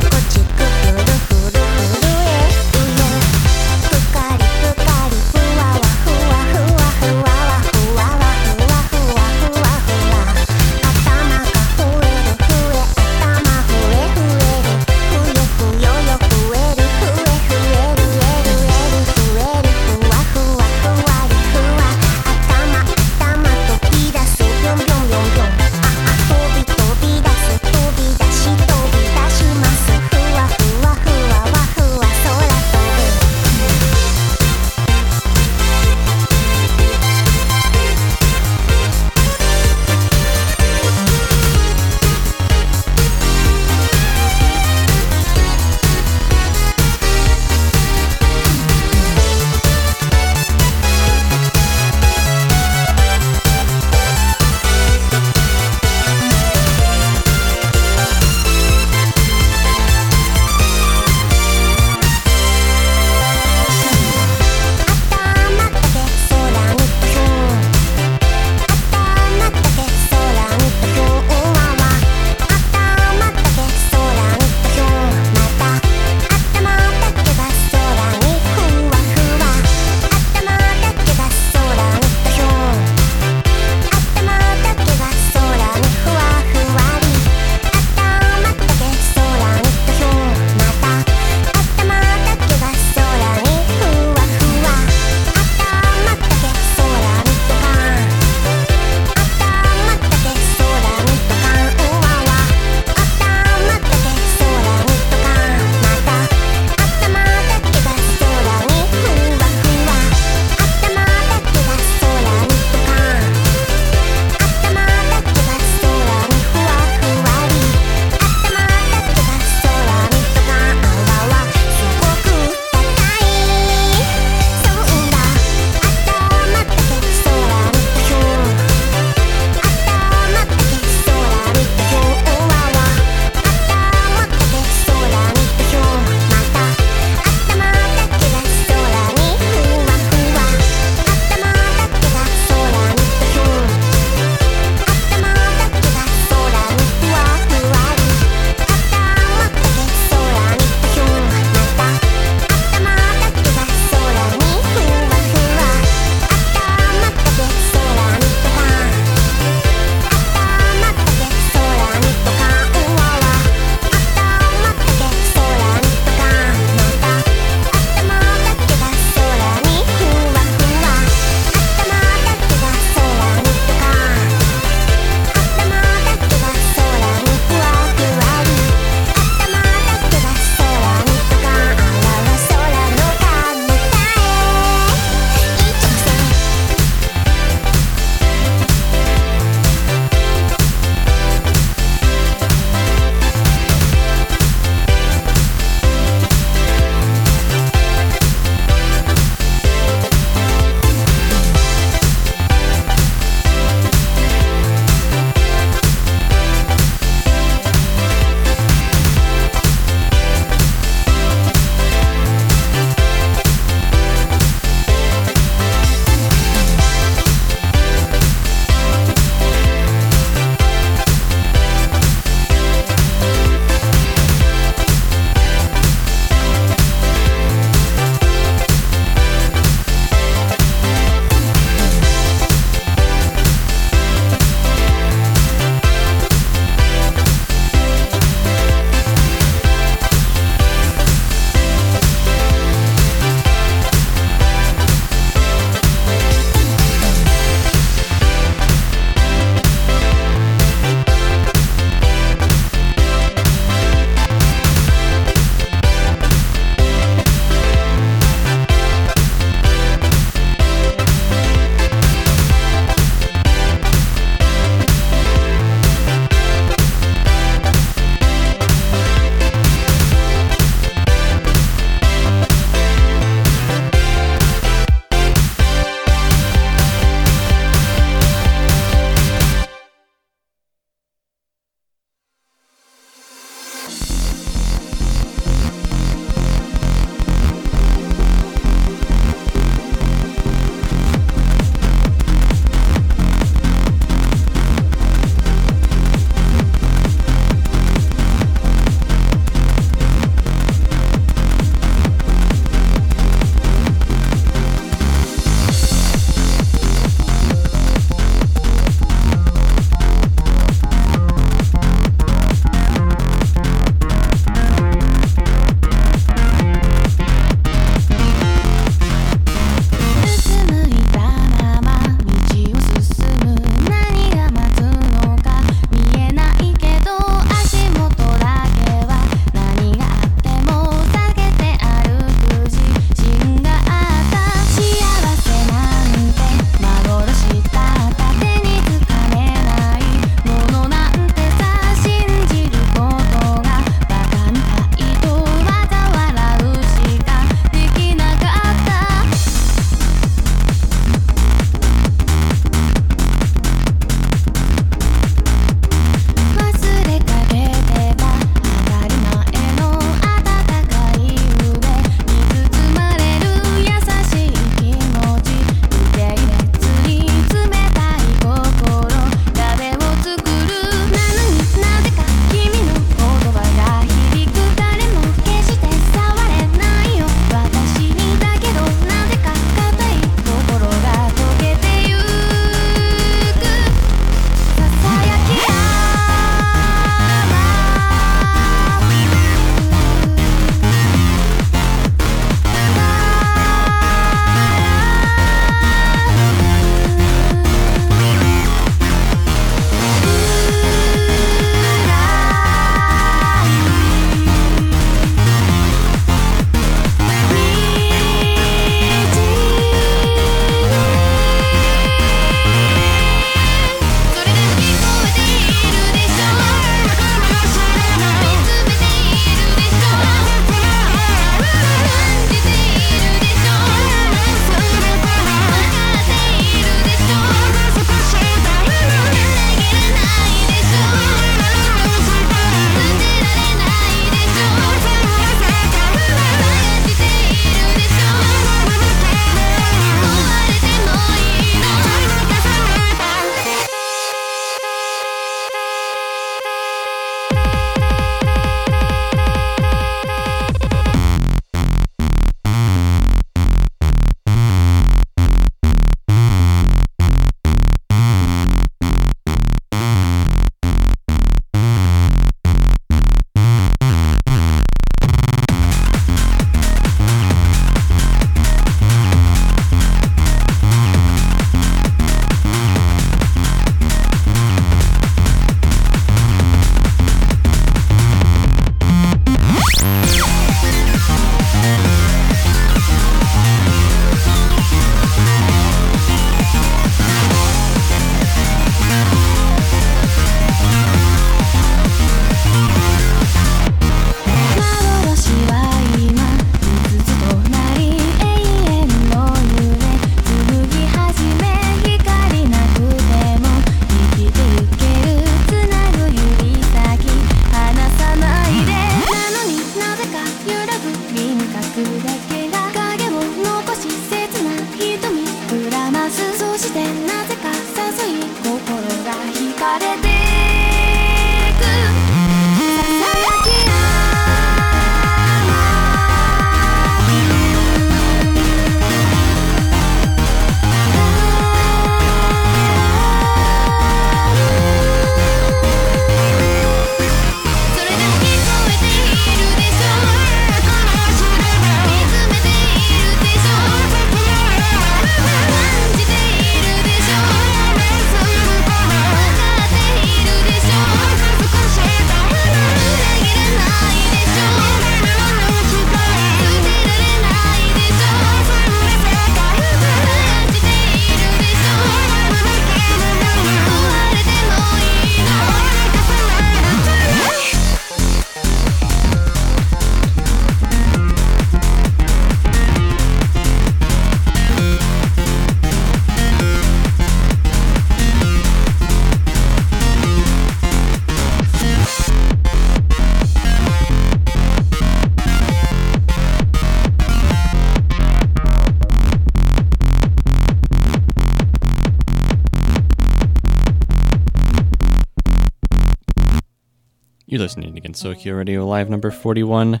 [SPEAKER 2] listening to Gensokyo Radio Live number 41.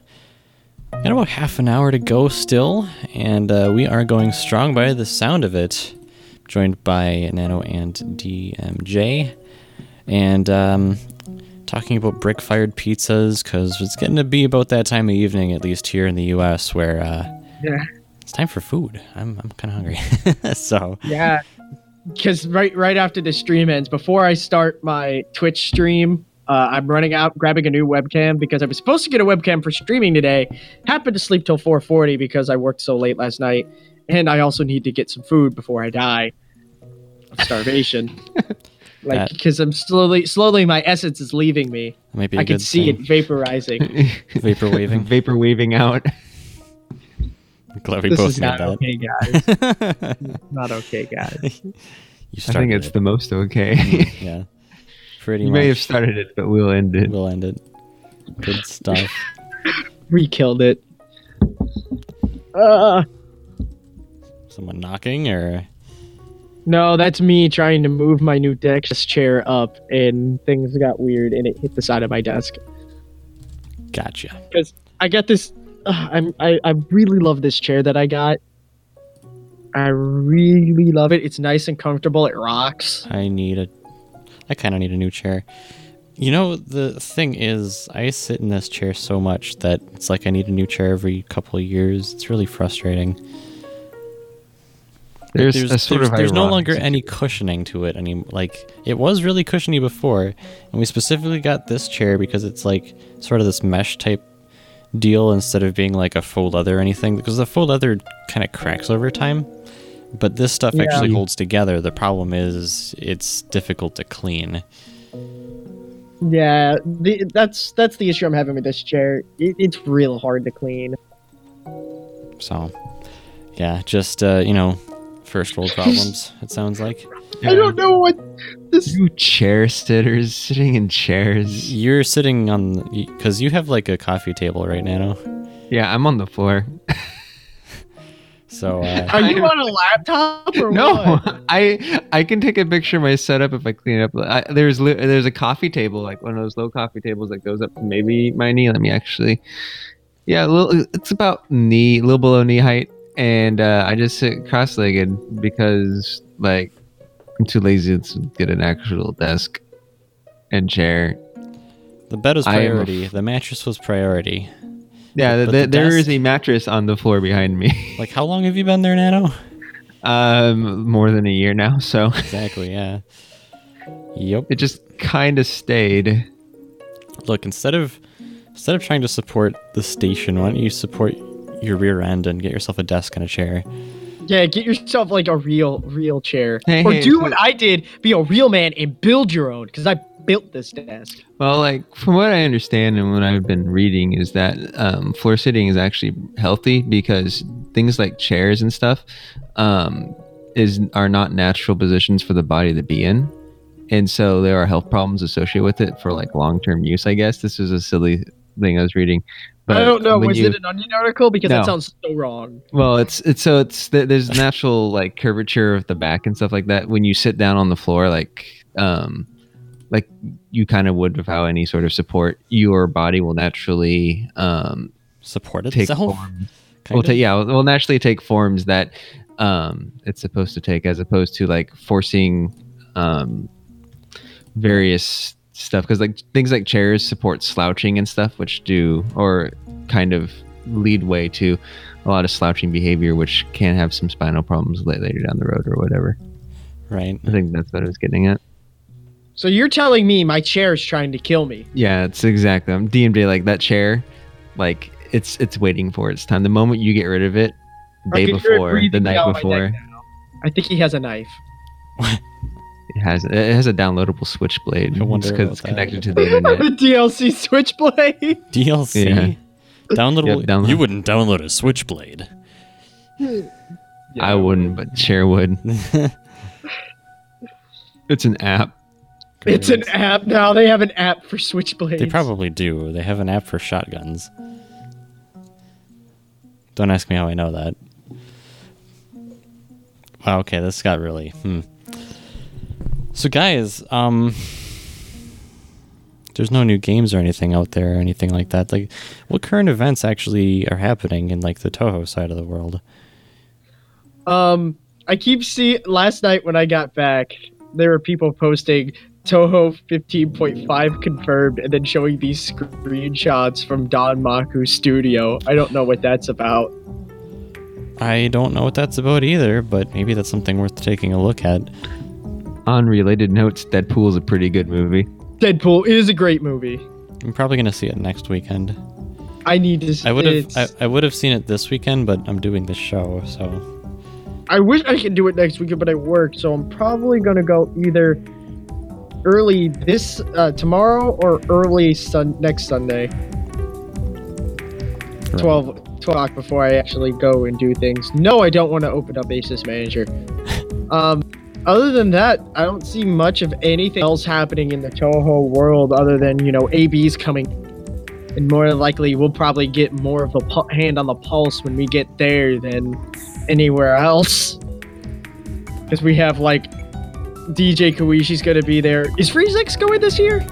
[SPEAKER 2] Got about half an hour to go still, and uh, we are going strong by the sound of it. Joined by Nano and DMJ. And um, talking about brick fired pizzas, because it's getting to be about that time of evening, at least here in the US, where uh,
[SPEAKER 4] Yeah.
[SPEAKER 2] it's time for food. I'm, I'm kind of hungry. so,
[SPEAKER 4] Yeah. Because right right after the stream ends, before I start my Twitch stream, uh, I'm running out grabbing a new webcam because I was supposed to get a webcam for streaming today. Happened to sleep till 4:40 because I worked so late last night, and I also need to get some food before I die of starvation. like because I'm slowly slowly my essence is leaving me.
[SPEAKER 2] that might be
[SPEAKER 4] can see
[SPEAKER 2] thing.
[SPEAKER 4] it vaporizing.
[SPEAKER 2] Vapor waving.
[SPEAKER 3] Vapor waving out.
[SPEAKER 2] Glad we
[SPEAKER 4] this
[SPEAKER 2] both
[SPEAKER 4] is not
[SPEAKER 2] that.
[SPEAKER 4] okay, guys. not okay, guys.
[SPEAKER 2] You
[SPEAKER 3] I think it's
[SPEAKER 2] it.
[SPEAKER 3] the most okay.
[SPEAKER 2] yeah. Pretty
[SPEAKER 3] you
[SPEAKER 2] much.
[SPEAKER 3] may have started it, but we'll end it.
[SPEAKER 2] We'll end it. Good stuff.
[SPEAKER 4] We killed it. Uh,
[SPEAKER 2] Someone knocking or
[SPEAKER 4] No, that's me trying to move my new desk chair up, and things got weird, and it hit the side of my desk.
[SPEAKER 2] gotcha.
[SPEAKER 4] Because I got this. Uh, I'm. I, I really love this chair that I got. I really love it. It's nice and comfortable. It rocks.
[SPEAKER 2] I need a. I kind of need a new chair. You know, the thing is, I sit in this chair so much that it's like I need a new chair every couple of years. It's really frustrating.
[SPEAKER 3] There's,
[SPEAKER 2] there's
[SPEAKER 3] a sort
[SPEAKER 2] there's,
[SPEAKER 3] of
[SPEAKER 2] there's no longer any cushioning to it any like it was really cushiony before and we specifically got this chair because it's like sort of this mesh type deal instead of being like a faux leather or anything because the faux leather kind of cracks over time but this stuff
[SPEAKER 4] Yeah.
[SPEAKER 2] actually holds together the problem is it's difficult to clean
[SPEAKER 4] Yeah, the, that's that's the issue I'm having with this chair. It, it's real hard to clean.
[SPEAKER 2] so yeah just uh you know first world problems it sounds like
[SPEAKER 4] I don't know what this.
[SPEAKER 3] You chair sitters sitting in chairs.
[SPEAKER 2] you're sitting on because you have like a coffee table right now
[SPEAKER 3] Yeah, I'm on the floor.
[SPEAKER 2] so uh
[SPEAKER 4] Are you on a laptop or
[SPEAKER 3] No,
[SPEAKER 4] what?
[SPEAKER 3] I I can take a picture of my setup if I clean it up. I, there's there's a coffee table, like one of those low coffee tables that goes up to maybe my knee. Let me actually, yeah, a little, it's about knee, a little below knee height, and uh, I just sit cross-legged because like I'm too lazy to get an actual desk and chair.
[SPEAKER 2] The bed was
[SPEAKER 3] I am
[SPEAKER 2] priority. the mattress was priority.
[SPEAKER 3] Yeah,
[SPEAKER 2] But
[SPEAKER 3] th-
[SPEAKER 2] the
[SPEAKER 3] there is
[SPEAKER 2] desk-
[SPEAKER 3] a mattress on the floor behind me.
[SPEAKER 2] Like, how long have you been there, Nano?
[SPEAKER 3] um, more than a year now, so
[SPEAKER 2] Exactly, yeah. Yep.
[SPEAKER 3] it just kind of stayed.
[SPEAKER 2] Look, instead of instead of trying to support the station, why don't you support your rear end and get yourself a desk and a chair?
[SPEAKER 4] Yeah, get yourself like a real, real chair,
[SPEAKER 3] Hey,
[SPEAKER 4] or
[SPEAKER 3] hey,
[SPEAKER 4] do
[SPEAKER 3] so-
[SPEAKER 4] what I did: be a real man and build your own. Because I built this desk.
[SPEAKER 3] Well, like from what I understand and what I've been reading is that um, floor sitting is actually healthy because things like chairs and stuff um, is are not natural positions for the body to be in, and so there are health problems associated with it for like long term use. I guess this is a silly thing I was reading. But
[SPEAKER 4] I don't know. Was
[SPEAKER 3] you-
[SPEAKER 4] it an Onion article? Because
[SPEAKER 3] No.
[SPEAKER 4] that sounds so wrong.
[SPEAKER 3] Well, it's it's so it's there's natural like curvature of the back and stuff like that. When you sit down on the floor, like um, like you kind of would without any sort of support, your body will naturally um
[SPEAKER 2] Support itself.
[SPEAKER 3] Will ta- yeah, will will naturally take forms that um it's supposed to take, as opposed to like forcing um various stuff because like things like chairs support slouching and stuff, which do or kind of lead way to a lot of slouching behavior, which can have some spinal problems later down the road or whatever.
[SPEAKER 2] Right.
[SPEAKER 3] I think that's what I was getting at.
[SPEAKER 4] So you're telling me my chair is trying to kill me?
[SPEAKER 3] Yeah, it's exactly. I'm DMJ like that chair, like it's it's waiting for its time. The moment you get rid of it, day
[SPEAKER 4] can
[SPEAKER 3] before, the night before.
[SPEAKER 4] I think he has a knife.
[SPEAKER 3] it has it has a downloadable switchblade.
[SPEAKER 2] I wonder
[SPEAKER 3] because
[SPEAKER 2] about
[SPEAKER 3] it's
[SPEAKER 2] that.
[SPEAKER 3] connected to the internet.
[SPEAKER 4] the DLC Switchblade.
[SPEAKER 2] DLC.
[SPEAKER 3] Yeah.
[SPEAKER 2] Downloadable.
[SPEAKER 3] Yep, download.
[SPEAKER 2] You wouldn't download a Switchblade.
[SPEAKER 3] I wouldn't, but Chair would. it's an app.
[SPEAKER 4] It's an app now. They have an app for Switchblades.
[SPEAKER 2] They probably do. They have an app for shotguns. Don't ask me how I know that. Wow, okay, this got really. Hmm. So, guys, um, there's no new games or anything out there or anything like that. Like, what current events actually are happening in like the Touhou side of the world?
[SPEAKER 4] Um, I keep seeing last night when I got back, there were people posting Touhou 15.5 confirmed, and then showing these screenshots from Don Maku studio. I don't know what that's about.
[SPEAKER 2] I don't know what that's about either, but maybe that's something worth taking a look at.
[SPEAKER 3] On related notes, Deadpool is a pretty good movie.
[SPEAKER 4] Deadpool is a great movie.
[SPEAKER 2] I'm probably gonna see it next weekend.
[SPEAKER 4] I need to. s-
[SPEAKER 2] I would have I, I would have seen it this weekend, but I'm doing the show, so
[SPEAKER 4] I wish I could do it next weekend, but I work, so I'm probably gonna go either early this uh, tomorrow or early sun next Sunday. 12, 12 o'clock before I actually go and do things. No, I don't want to open up Asus Manager. um, other than that, I don't see much of anything else happening in the Touhou world other than, you know, AB's coming. And more than likely, we'll probably get more of a pu- hand on the pulse when we get there than anywhere else. Because we have, like, DJ Koishi's going to be there. Is Freezix going this year?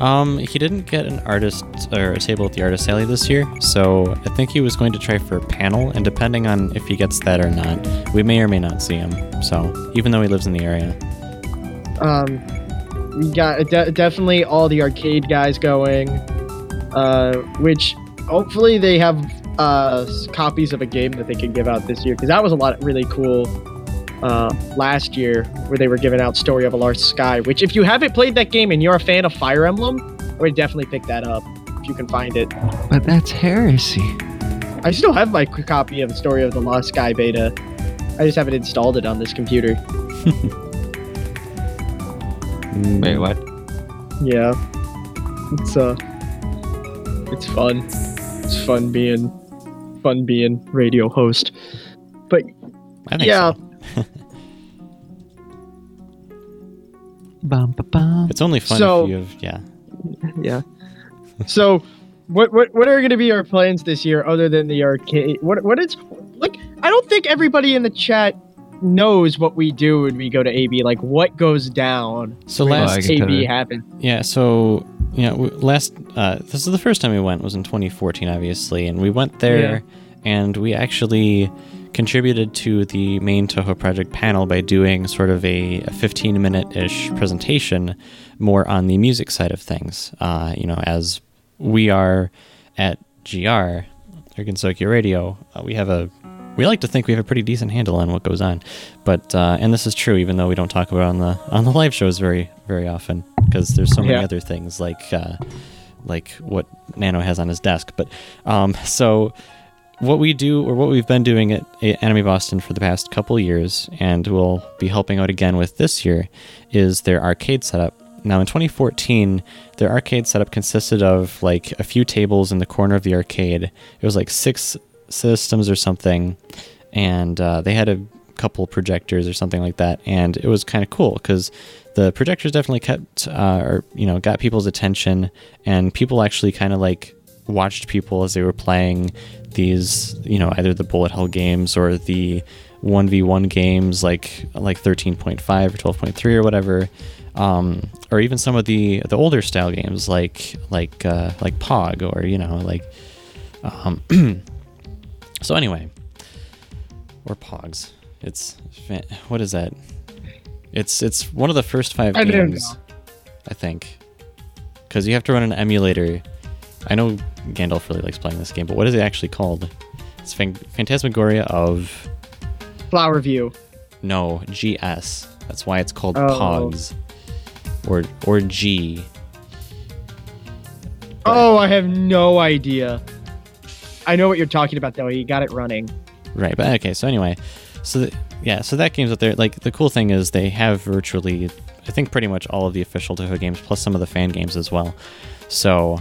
[SPEAKER 2] Um, he didn't get an artist or a table at the artist alley this year, so I think he was going to try for a panel, and depending on if he gets that or not, we may or may not see him. So, even though he lives in the area.
[SPEAKER 4] Um, we got de- definitely all the arcade guys going, uh, which hopefully they have uh, copies of a game that they can give out this year because that was a lot of really cool. Uh, last year, where they were giving out Story of a Lost Sky, which if you haven't played that game and you're a fan of Fire Emblem, I would definitely pick that up if you can find it.
[SPEAKER 3] But that's heresy.
[SPEAKER 4] I still have my copy of Story of the Lost Sky beta. I just haven't installed it on this computer.
[SPEAKER 3] Wait, what?
[SPEAKER 4] Yeah. It's uh it's fun. It's fun being fun being radio host. But
[SPEAKER 2] I think
[SPEAKER 4] yeah,
[SPEAKER 2] so.
[SPEAKER 3] Bum, ba, bum.
[SPEAKER 2] It's only fun
[SPEAKER 4] So-
[SPEAKER 2] if you have, yeah.
[SPEAKER 4] yeah. So what what what are going to be our plans this year other than the arcade? What what is like I don't think everybody in the chat knows what we do when we go to AB like what goes down
[SPEAKER 2] So last,
[SPEAKER 3] I
[SPEAKER 4] AB happened.
[SPEAKER 2] Yeah, so you know, last uh, this is the first time we went was in 2014, obviously, and we went there, and we actually contributed to the main Touhou project panel by doing sort of a, a 15 minute ish presentation, more on the music side of things. Uh, you know, as we are at GR, or Gensokyo Radio, uh, we have a we like to think we have a pretty decent handle on what goes on, but uh, and this is true even though we don't talk about it on the on the live shows very very often because there's so many
[SPEAKER 4] Yeah.
[SPEAKER 2] other things like uh, like what Nano has on his desk. But um, so what we do or what we've been doing at Anime Boston for the past couple years, and we'll be helping out again with this year, is their arcade setup. Now in 2014, their arcade setup consisted of like a few tables in the corner of the arcade. It was like six systems or something, and uh, they had a couple projectors or something like that, and it was kind of cool because the projectors definitely kept uh, or you know got people's attention, and people actually kind of like watched people as they were playing these you know either the bullet hell games or the 1v1 games like like 13.5 or 12.3 or whatever um, or even some of the the older style games like like uh, like pog or you know like um, so anyway or pogs. It's what is that? It's it's one of the first five
[SPEAKER 4] I
[SPEAKER 2] games i think because you have to run an emulator i know gandalf really likes playing this game but what is it actually called it's Phan- phantasmagoria of
[SPEAKER 4] Flower View.
[SPEAKER 2] no gs that's why it's called
[SPEAKER 4] Oh.
[SPEAKER 2] pogs or or g
[SPEAKER 4] Oh, I have no idea. I know what you're talking about though. You got it running.
[SPEAKER 2] Right, but okay. So anyway, so th- yeah, so that game's out there. Like the cool thing is they have virtually, I think, pretty much all of the official Touhou games plus some of the fan games as well. So,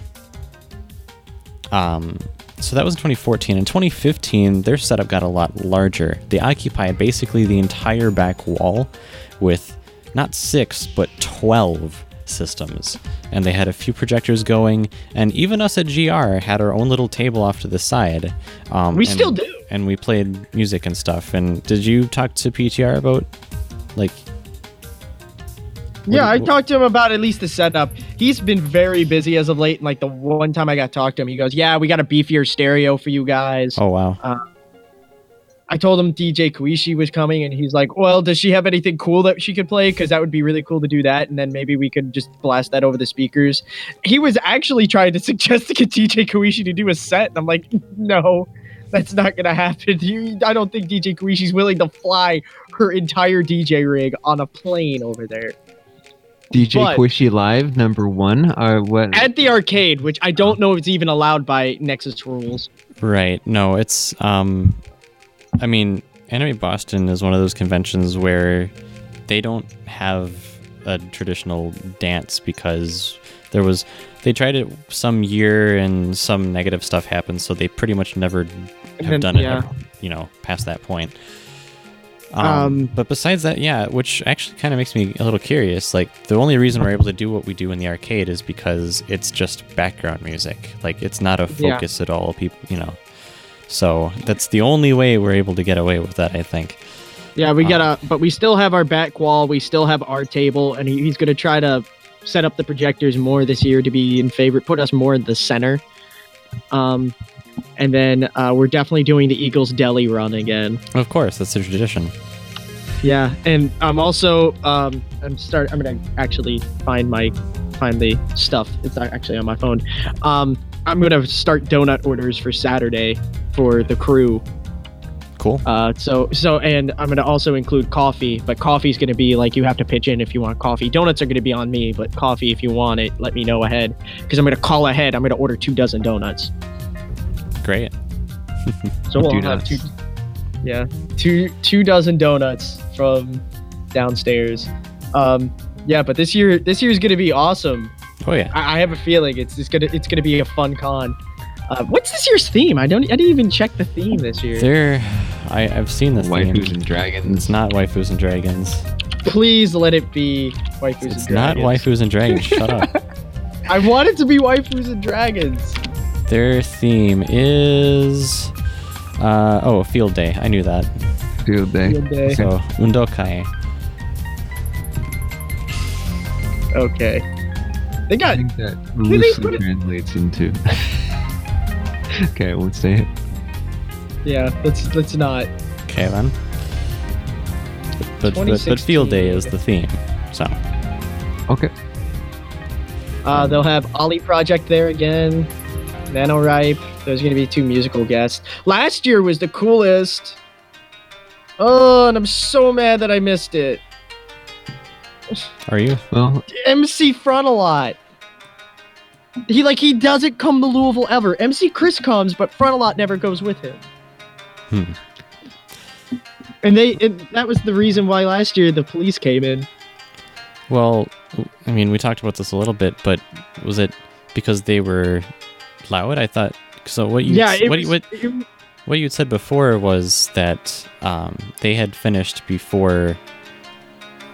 [SPEAKER 2] um, so that was in 2014. In 2015, their setup got a lot larger. They occupied basically the entire back wall with not six but 12 systems and they had a few projectors going and even us at gr had our own little table off to the side um,
[SPEAKER 4] We
[SPEAKER 2] and-
[SPEAKER 4] still do.
[SPEAKER 2] and we played music and stuff and did you talk to ptr about like
[SPEAKER 4] Yeah, I
[SPEAKER 2] What-
[SPEAKER 4] talked to him about at least the setup. He's been very busy as of late. And like the one time I got talked to him, he goes, "Yeah, we got a beefier stereo for you guys."
[SPEAKER 2] Oh wow.
[SPEAKER 4] Uh, I told him DJ Koishi was coming, and he's like, "Well, does she have anything cool that she could play? Because that would be really cool to do that, and then maybe we could just blast that over the speakers." He was actually trying to suggest to get DJ Koishi to do a set, and I'm like, "No, that's not gonna happen. You, I don't think DJ Koishi's willing to fly her entire DJ rig on a plane over there
[SPEAKER 3] DJ
[SPEAKER 4] But-
[SPEAKER 3] Koishi Live number one. Or what?
[SPEAKER 4] at the arcade, which I don't know if it's even allowed by Nexus rules."
[SPEAKER 2] Right. No, it's um I mean, Anime Boston is one of those conventions where they don't have a traditional dance because there was they tried it some year and some negative stuff happened, so they pretty much never have
[SPEAKER 4] then-
[SPEAKER 2] done it,
[SPEAKER 4] yeah.
[SPEAKER 2] you know, past that point. Um,
[SPEAKER 4] Um,
[SPEAKER 2] but besides that, yeah, which actually kind of makes me a little curious. Like the only reason we're able to do what we do in the arcade is because it's just background music. Like it's not a
[SPEAKER 4] Yeah.
[SPEAKER 2] focus at all. People, you know. So that's the only way we're able to get away with that, I think.
[SPEAKER 4] Yeah, we
[SPEAKER 2] Um,
[SPEAKER 4] gotta, but we still have our back wall. We still have our table, and he, he's gonna try to set up the projectors more this year to be in favor, put us more in the center. Um, and then uh, we're definitely doing the Eagles Deli run again.
[SPEAKER 2] Of course, that's a tradition.
[SPEAKER 4] Yeah, and I'm also um, I'm start. I'm gonna actually find my find the stuff. It's not actually on my phone. Um, I'm gonna start donut orders for Saturday for the crew.
[SPEAKER 2] Cool.
[SPEAKER 4] Uh, so so and I'm gonna also include coffee, but coffee's gonna be like you have to pitch in if you want coffee. Donuts are gonna be on me, but coffee if you want it, let me know ahead because I'm gonna call ahead. I'm gonna order two dozen donuts.
[SPEAKER 2] Great.
[SPEAKER 4] So we'll
[SPEAKER 3] Two
[SPEAKER 4] have two. Yeah, two two dozen donuts from downstairs. Um, yeah, but this year this year is gonna be awesome.
[SPEAKER 2] Oh yeah.
[SPEAKER 4] I, I have a feeling it's it's gonna it's gonna be a fun con. Uh, what's this year's theme? I don't I didn't even check the theme this year.
[SPEAKER 2] There, I I've seen this.
[SPEAKER 3] Waifus
[SPEAKER 2] theme.
[SPEAKER 3] and dragons.
[SPEAKER 2] It's not waifus and dragons.
[SPEAKER 4] Please let it be waifus
[SPEAKER 2] It's
[SPEAKER 4] and dragons.
[SPEAKER 2] It's not
[SPEAKER 4] dragons.
[SPEAKER 2] waifus and dragons. Shut up.
[SPEAKER 4] I want it to be waifus and dragons.
[SPEAKER 2] Their theme is uh oh field day. I knew that.
[SPEAKER 3] Field day.
[SPEAKER 4] Field day.
[SPEAKER 2] So undokai.
[SPEAKER 4] Okay. They got.
[SPEAKER 3] I think that loosely translates into. okay, I won't say it.
[SPEAKER 4] yeah. Let's let's not.
[SPEAKER 2] Okay then. But but, but, but field day is the theme. So
[SPEAKER 3] Okay.
[SPEAKER 4] Uh, they'll have Ollie Project there again. NanoRipe. There's gonna be two musical guests. Last year was the coolest. Oh, and I'm so mad that I missed it.
[SPEAKER 2] are you?
[SPEAKER 3] Well,
[SPEAKER 4] MC Frontalot. He like he doesn't come to Louisville ever. MC Chris comes, but Frontalot never goes with him.
[SPEAKER 2] Hmm.
[SPEAKER 4] And they it, that was the reason why last year the police came in.
[SPEAKER 2] Well, I mean, we talked about this a little bit, but was it because they were loud? I thought. So what you
[SPEAKER 4] yeah,
[SPEAKER 2] what,
[SPEAKER 4] was,
[SPEAKER 2] what
[SPEAKER 4] it-
[SPEAKER 2] what you said before was that um, they had finished before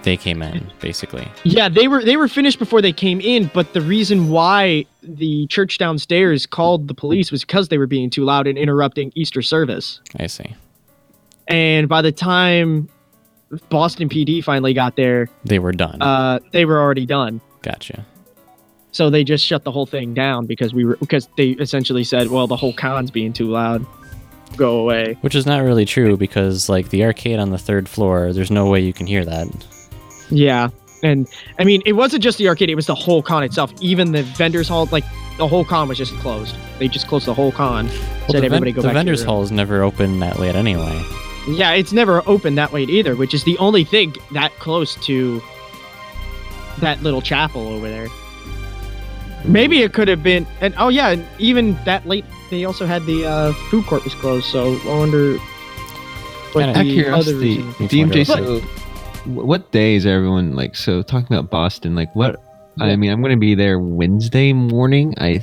[SPEAKER 2] they came in, basically.
[SPEAKER 4] Yeah, they were they were finished before they came in, but the reason why the church downstairs called the police was because they were being too loud and interrupting Easter service.
[SPEAKER 2] I see.
[SPEAKER 4] And by the time Boston PD finally got there,
[SPEAKER 2] They were done.
[SPEAKER 4] uh, they were already done.
[SPEAKER 2] gotcha.
[SPEAKER 4] So they just shut the whole thing down because we were because they essentially said, "Well, the whole con's being too loud. Go away."
[SPEAKER 2] Which is not really true because, like, the arcade on the third floor, there's no way you can hear that.
[SPEAKER 4] Yeah, and I mean, it wasn't just the arcade; it was the whole con itself. Even the vendors hall, like the whole con was just closed. They just closed the whole con.
[SPEAKER 2] Well,
[SPEAKER 4] said
[SPEAKER 2] the,
[SPEAKER 4] everybody
[SPEAKER 2] ven-
[SPEAKER 4] go
[SPEAKER 2] the
[SPEAKER 4] back
[SPEAKER 2] vendors hall is never open that late anyway.
[SPEAKER 4] Yeah, it's never open that late either, which is the only thing that close to that little chapel over there. Maybe it could have been, and oh yeah, and even that late, they also had the uh, food court was closed. So I wonder what
[SPEAKER 2] Kinda-
[SPEAKER 3] Out of
[SPEAKER 4] the other
[SPEAKER 3] curiosity,
[SPEAKER 4] reason.
[SPEAKER 3] DMJ. So, wh- what day is everyone like? So talking about Boston, like what? I mean, I'm going to be there Wednesday morning. I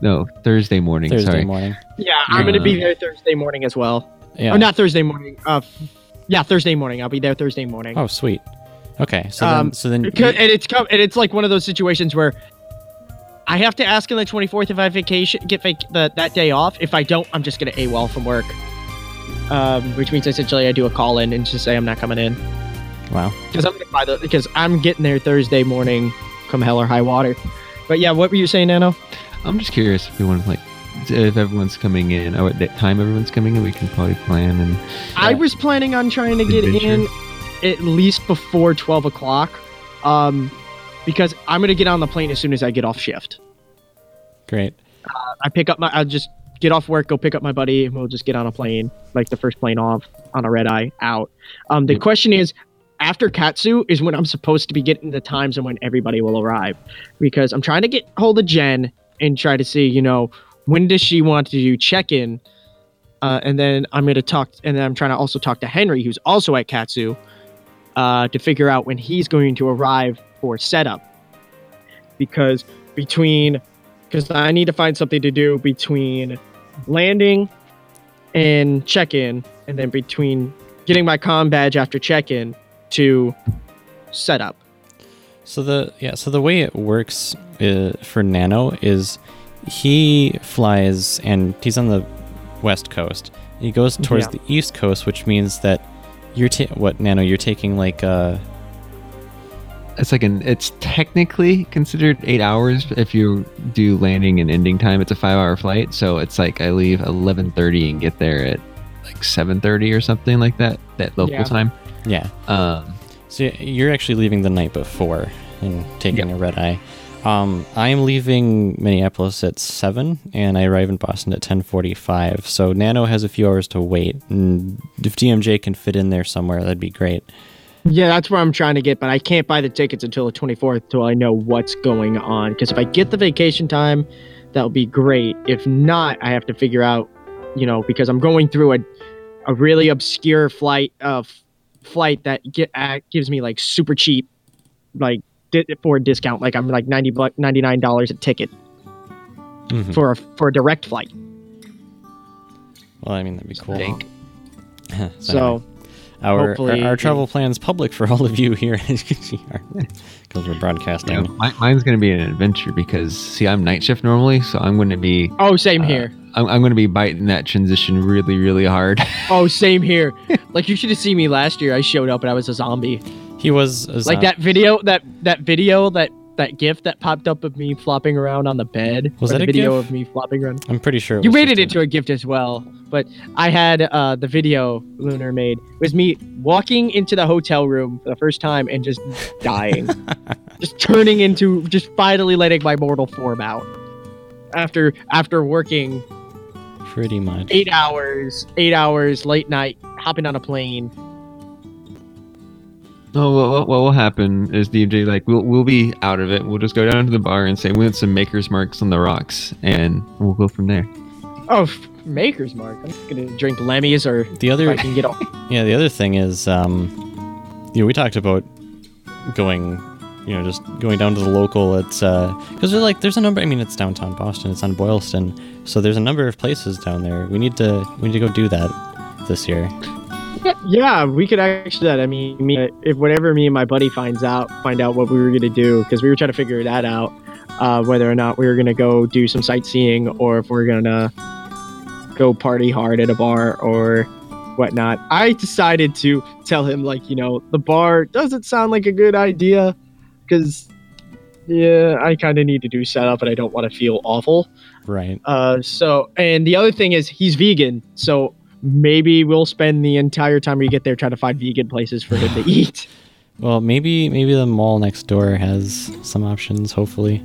[SPEAKER 3] no Thursday morning.
[SPEAKER 2] Thursday
[SPEAKER 3] sorry.
[SPEAKER 2] morning.
[SPEAKER 4] Yeah, I'm gonna
[SPEAKER 3] Uh,
[SPEAKER 4] be there Thursday morning as well.
[SPEAKER 2] Yeah.
[SPEAKER 4] Oh, not Thursday morning. Uh, yeah, Thursday morning. I'll be there Thursday morning.
[SPEAKER 2] Oh, sweet. Okay, so
[SPEAKER 4] Um,
[SPEAKER 2] then, so then,
[SPEAKER 4] Because- and it's come, and it's like one of those situations where I have to ask on the 24th if I vacation get vac- the, that day off. If I don't, I'm just gonna AWOL from work. Um, which means essentially I do a call in and just say I'm not coming in.
[SPEAKER 2] Wow.
[SPEAKER 4] because I'm gonna buy the because I'm getting there Thursday morning, come hell or high water. But yeah, what were you saying, Nano?
[SPEAKER 3] I'm just curious if we want to like if everyone's coming in, or at that time everyone's coming in, we can probably plan and
[SPEAKER 4] I was planning on trying to get
[SPEAKER 3] Adventure.
[SPEAKER 4] in at least before twelve o'clock, um, because I'm gonna get on the plane as soon as I get off shift.
[SPEAKER 2] Great.
[SPEAKER 4] I pick up my, I'll just get off work, go pick up my buddy, and we'll just get on a plane, like the first plane off on a red eye out. Um, the question is, after Katsu is when I'm supposed to be getting the times and when everybody will arrive, because I'm trying to get hold of Jen and try to see, you know, when does she want to do check in, uh, and then I'm gonna talk, and then I'm trying to also talk to Henry, who's also at Katsu, uh, to figure out when he's going to arrive for setup, because between because I need to find something to do between landing and check in, and then between getting my com badge after check in to setup.
[SPEAKER 2] So the yeah, so the way it works uh, for Nano is he flies and he's on the west coast. He goes towards
[SPEAKER 4] Yeah.
[SPEAKER 2] the east coast, which means that you're ta- what Nano you're taking like uh
[SPEAKER 3] it's like an it's technically considered eight hours if you do landing and ending time. It's a five hour flight, so it's like I leave eleven thirty and get there at like seven thirty or something like that. That local
[SPEAKER 4] Yeah.
[SPEAKER 3] time.
[SPEAKER 2] yeah.
[SPEAKER 3] Um,
[SPEAKER 2] So you're actually leaving the night before and taking a red eye. Um, I'm leaving Minneapolis at seven, and I arrive in Boston at ten forty-five. So Nano has a few hours to wait, and if DMJ can fit in there somewhere, that'd be great.
[SPEAKER 4] Yeah, that's where I'm trying to get, but I can't buy the tickets until the 24th until I know what's going on. Because if I get the vacation time, that'll be great. If not, I have to figure out, you know, because I'm going through a, a really obscure flight uh, f- flight that get uh, gives me like super cheap, like di- for a discount. Like I'm like 90 bu- 99 dollars a ticket
[SPEAKER 2] Mhm.
[SPEAKER 4] for a for a direct flight.
[SPEAKER 2] Well, I mean that'd be cool.
[SPEAKER 3] Dank.
[SPEAKER 4] So
[SPEAKER 2] our, our our travel plan's public for all of you here at GR because we're broadcasting.
[SPEAKER 3] yeah, mi- mine's gonna be an adventure because see, I'm night shift normally, so I'm going to be
[SPEAKER 4] oh, same
[SPEAKER 3] Uh,
[SPEAKER 4] here.
[SPEAKER 3] I'm, I'm going to be biting that transition really, really hard.
[SPEAKER 4] Oh, same here. like you should have seen me last year. I showed up and I was a zombie.
[SPEAKER 2] He was a
[SPEAKER 4] like
[SPEAKER 2] zo-
[SPEAKER 4] that video that that video that that gif that popped up of me flopping around on the bed
[SPEAKER 2] Was that a
[SPEAKER 4] video
[SPEAKER 2] GIF?
[SPEAKER 4] of me flopping around
[SPEAKER 2] I'm pretty sure it
[SPEAKER 4] you made it into a gift as well but i had uh the video lunar made was me walking into the hotel room for the first time and just dying just turning into just finally letting my mortal form out after after working
[SPEAKER 2] pretty much.
[SPEAKER 4] eight hours eight hours late night hopping on a plane
[SPEAKER 3] Oh, what, what, what will happen is DJ like we'll we'll be out of it. We'll just go down to the bar and say we want some Maker's Marks on the rocks, and we'll go from there.
[SPEAKER 4] oh f- maker's mark i'm gonna drink Lemmy's or
[SPEAKER 2] The other
[SPEAKER 4] i can get off
[SPEAKER 2] Yeah, the other thing is, um, you know, we talked about going, you know, just going down to the local. It's because there's like there's a number. I mean, it's downtown Boston. It's on Boylston, so there's a number of places down there. We need to we need to go do that this year.
[SPEAKER 4] Yeah, we could actually that. I mean, me, if whatever me and my buddy finds out, find out what we were gonna do, because we were trying to figure that out, uh, whether or not we were gonna go do some sightseeing or if we're gonna go party hard at a bar or whatnot. I decided to tell him like, you know, the bar doesn't sound like a good idea, because yeah, I kind of need to do setup and I don't want to feel awful.
[SPEAKER 2] Right.
[SPEAKER 4] Uh, so, and the other thing is he's vegan, so maybe we'll spend the entire time we get there trying to find vegan places for him to eat.
[SPEAKER 2] Well, maybe maybe the mall next door has some options. Hopefully.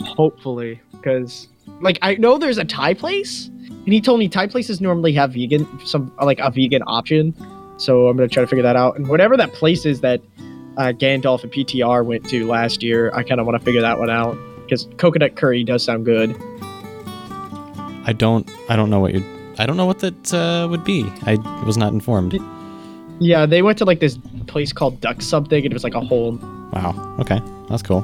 [SPEAKER 4] Hopefully, because like I know there's a Thai place, and he told me Thai places normally have vegan, some like a vegan option. So I'm gonna try to figure that out. And whatever that place is that uh, Gandalf and PTR went to last year, I kind of want to figure that one out because coconut curry does sound good.
[SPEAKER 2] I don't I don't know what you I don't know what that uh, would be. I was not informed.
[SPEAKER 4] Yeah, they went to like this place called Duck something, and it was like a whole
[SPEAKER 2] Wow. Okay, that's cool.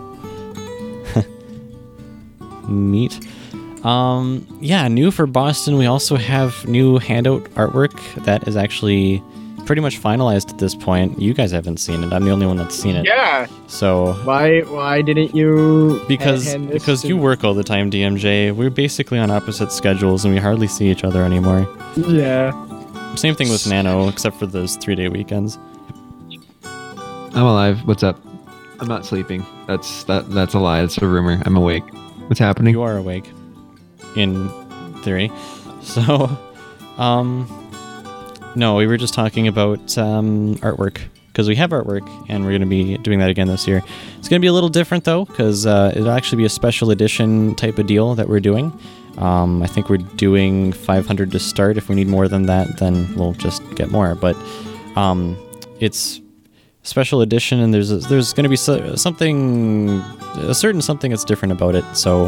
[SPEAKER 2] Neat. Um, yeah, new for Boston. We also have new handout artwork that is actually pretty much finalized at this point. You guys haven't seen it. I'm the only one that's seen it.
[SPEAKER 4] yeah.
[SPEAKER 2] So
[SPEAKER 4] Why why didn't you
[SPEAKER 2] because
[SPEAKER 4] hand this
[SPEAKER 2] because
[SPEAKER 4] to-
[SPEAKER 2] you work all the time, DMJ, we're basically on opposite schedules and we hardly see each other anymore.
[SPEAKER 4] yeah
[SPEAKER 2] Same thing with Nano, except for those three day weekends.
[SPEAKER 3] I'm alive. What's up? I'm not sleeping. That's that. That's a lie. That's a rumor. I'm awake. What's happening?
[SPEAKER 2] You are awake, in theory. So, um, no, we were just talking about um, artwork because we have artwork and we're going to be doing that again this year. It's going to be a little different though because uh, it'll actually be a special edition type of deal that we're doing. Um, I think we're doing 500 to start. If we need more than that, then we'll just get more. But um, it's special edition, and there's a, there's going to be so, something, a certain something that's different about it. So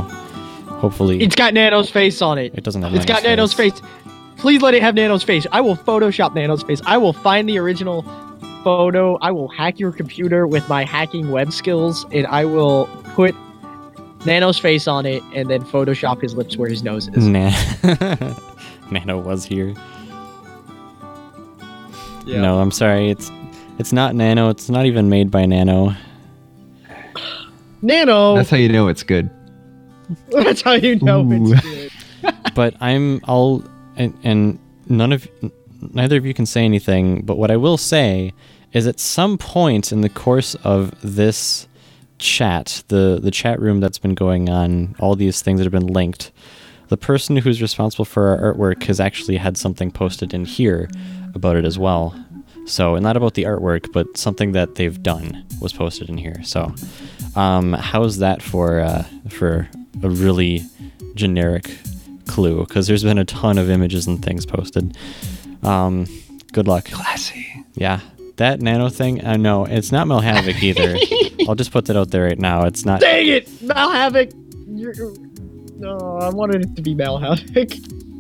[SPEAKER 2] hopefully,
[SPEAKER 4] It's got Nano's face on it.
[SPEAKER 2] it doesn't have.
[SPEAKER 4] It's got Nano's face. Please let it have Nano's face. I will Photoshop Nano's face. I will find the original photo. I will hack your computer with my hacking web skills, and I will put Nano's face on it, and then Photoshop his lips where his nose is.
[SPEAKER 2] Nah. Nano was here. No, I'm sorry. It's it's not Nano. It's not even made by Nano.
[SPEAKER 4] Nano.
[SPEAKER 3] That's how you know it's good.
[SPEAKER 4] That's how you know
[SPEAKER 3] Ooh.
[SPEAKER 4] it's good.
[SPEAKER 2] but I'm I'll and, and none of neither of you can say anything. But what I will say is, at some point in the course of this chat, the the chat room that's been going on, all these things that have been linked, the person who's responsible for our artwork has actually had something posted in here about it as well. So, and not about the artwork, but something that they've done was posted in here. So, um, how's that for uh, for a really generic clue? Because there's been a ton of images and things posted. Um, good luck.
[SPEAKER 3] Classy.
[SPEAKER 2] Yeah, that nano thing. Uh, no, it's not Mel Havoc either. I'll just put that out there right now. It's not.
[SPEAKER 4] Dang it, Mal Havoc. You're, no, I wanted it to be Mal Havoc.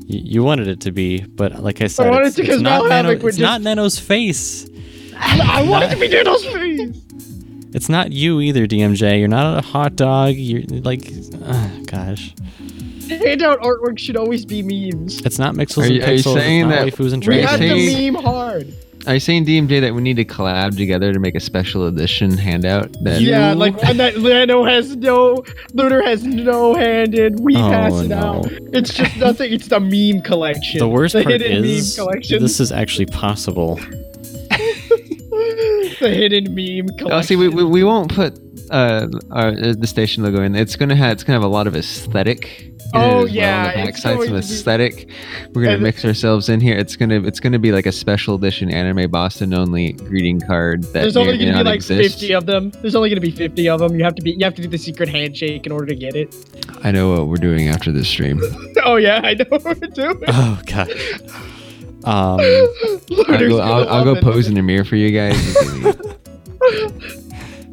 [SPEAKER 2] You wanted it to be, but like I said,
[SPEAKER 4] wanted
[SPEAKER 2] it's,
[SPEAKER 4] to
[SPEAKER 2] it's not
[SPEAKER 4] Mel
[SPEAKER 2] Nano. It's not Nano's face.
[SPEAKER 4] I wanted to be Nano's face.
[SPEAKER 2] It's not you either, DMJ. You're not a hot dog. You're like, uh, gosh.
[SPEAKER 4] Handout artwork should always be memes.
[SPEAKER 2] It's not Mixels
[SPEAKER 3] Are
[SPEAKER 2] and
[SPEAKER 3] you- are you
[SPEAKER 2] Pixels.
[SPEAKER 3] saying
[SPEAKER 2] it's not
[SPEAKER 3] that
[SPEAKER 2] waifus and
[SPEAKER 3] we
[SPEAKER 4] We
[SPEAKER 3] Right.
[SPEAKER 4] have
[SPEAKER 2] dragons.
[SPEAKER 4] to
[SPEAKER 3] Saying-
[SPEAKER 4] meme hard.
[SPEAKER 3] Are you saying DMJ that we need to collab together to make a special edition handout? That
[SPEAKER 4] Yeah, like one that Nano has no, Lunar has no hand in. We
[SPEAKER 2] Oh,
[SPEAKER 4] pass it
[SPEAKER 2] no.
[SPEAKER 4] out. It's just nothing. It's the meme collection.
[SPEAKER 2] The worst
[SPEAKER 4] the
[SPEAKER 2] part
[SPEAKER 4] hidden
[SPEAKER 2] is
[SPEAKER 4] meme collection.
[SPEAKER 2] this is actually possible.
[SPEAKER 4] the hidden meme collection.
[SPEAKER 3] Oh, see, we, we, we won't put uh, our, the station logo in. It's gonna have it's gonna have a lot of aesthetic. in it
[SPEAKER 4] Oh,
[SPEAKER 3] as well
[SPEAKER 4] yeah,
[SPEAKER 3] on the
[SPEAKER 4] it's
[SPEAKER 3] backside,
[SPEAKER 4] going
[SPEAKER 3] some
[SPEAKER 4] to be-
[SPEAKER 3] aesthetic. We're gonna
[SPEAKER 4] And-
[SPEAKER 3] mix ourselves in here. It's gonna it's gonna be like a special edition anime Boston only greeting card that
[SPEAKER 4] There's only gonna be like
[SPEAKER 3] exist.
[SPEAKER 4] 50 of them. There's only gonna be 50 of them. You have to be. You have to do the secret handshake in order to get it.
[SPEAKER 3] I know what we're doing after this stream.
[SPEAKER 4] Oh yeah, I know what we're doing.
[SPEAKER 2] Oh god. Um,
[SPEAKER 3] I'll go, I'll, I'll go pose in the mirror for you guys.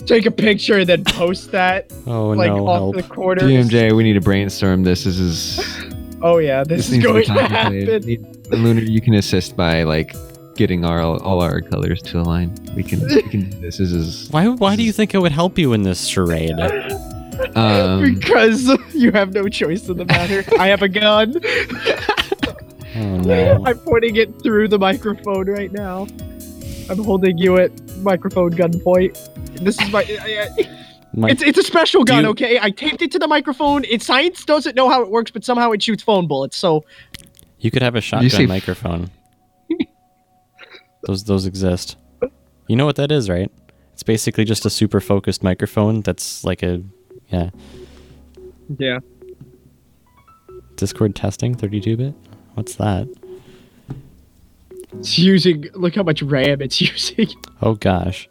[SPEAKER 4] Take a picture and then post that
[SPEAKER 2] oh
[SPEAKER 4] like
[SPEAKER 2] no,
[SPEAKER 4] off
[SPEAKER 2] help.
[SPEAKER 4] the corner.
[SPEAKER 3] DMJ, we need to brainstorm this. This is
[SPEAKER 4] Oh yeah, this,
[SPEAKER 3] this
[SPEAKER 4] is
[SPEAKER 3] needs to
[SPEAKER 4] going to happen.
[SPEAKER 3] Need- Lunar, you can assist by like getting our all our colors to align. We can we can do this. This is
[SPEAKER 2] Why? Why do you think it would help you in this charade?
[SPEAKER 3] um,
[SPEAKER 4] because you have no choice in the matter. I have a gun.
[SPEAKER 2] Oh no.
[SPEAKER 4] I'm pointing it through the microphone right now. I'm holding you at microphone gunpoint. This is my. I- I-
[SPEAKER 2] My,
[SPEAKER 4] it's it's a special gun,
[SPEAKER 2] you-
[SPEAKER 4] okay? I taped it to the microphone. It science doesn't know how it works, but somehow it shoots phone bullets. So
[SPEAKER 2] you could have a shotgun
[SPEAKER 3] say
[SPEAKER 2] microphone. those those exist. You know what that is, right? It's basically just a super focused microphone that's like a yeah.
[SPEAKER 4] yeah,
[SPEAKER 2] Discord testing 32 bit. What's that?
[SPEAKER 4] it's using. Look how much RAM it's using.
[SPEAKER 2] Oh gosh.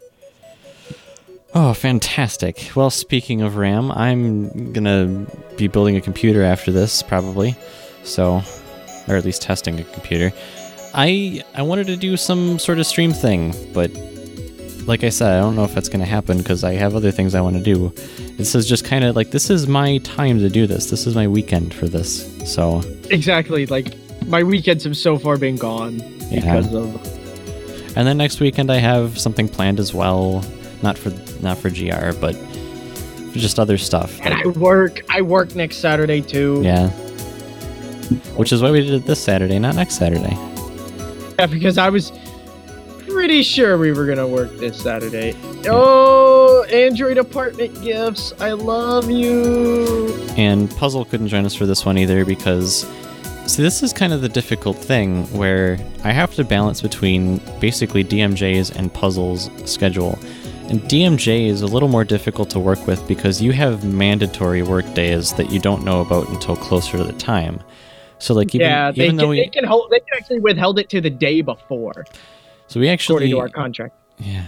[SPEAKER 2] Oh, fantastic. Well, speaking of RAM, I'm gonna be building a computer after this, probably. So, or at least testing a computer. I I wanted to do some sort of stream thing, but like I said, I don't know if that's gonna happen because I have other things I want to do. This is just kind of like this is my time to do this. This is my weekend for this. So
[SPEAKER 4] exactly. Like my weekends have so far been gone
[SPEAKER 2] yeah.
[SPEAKER 4] because of.
[SPEAKER 2] And then next weekend I have something planned as well. Not for not for GR, but for just other stuff.
[SPEAKER 4] And I work. I work next Saturday too.
[SPEAKER 2] yeah. Which is why we did it this Saturday, not next Saturday.
[SPEAKER 4] Yeah, because I was pretty sure we were gonna work this Saturday. Oh, Android apartment gifts! I love you.
[SPEAKER 2] And Puzzle couldn't join us for this one either because see this is kind of the difficult thing where I have to balance between basically DMJ's and Puzzle's schedule. And DMJ is a little more difficult to work with because you have mandatory work days that you don't know about until closer to the time. So like even,
[SPEAKER 4] yeah, they,
[SPEAKER 2] even though
[SPEAKER 4] can,
[SPEAKER 2] we
[SPEAKER 4] they can hold. They can actually withheld it to the day before,
[SPEAKER 2] so we actually
[SPEAKER 4] according to our contract.
[SPEAKER 2] Yeah.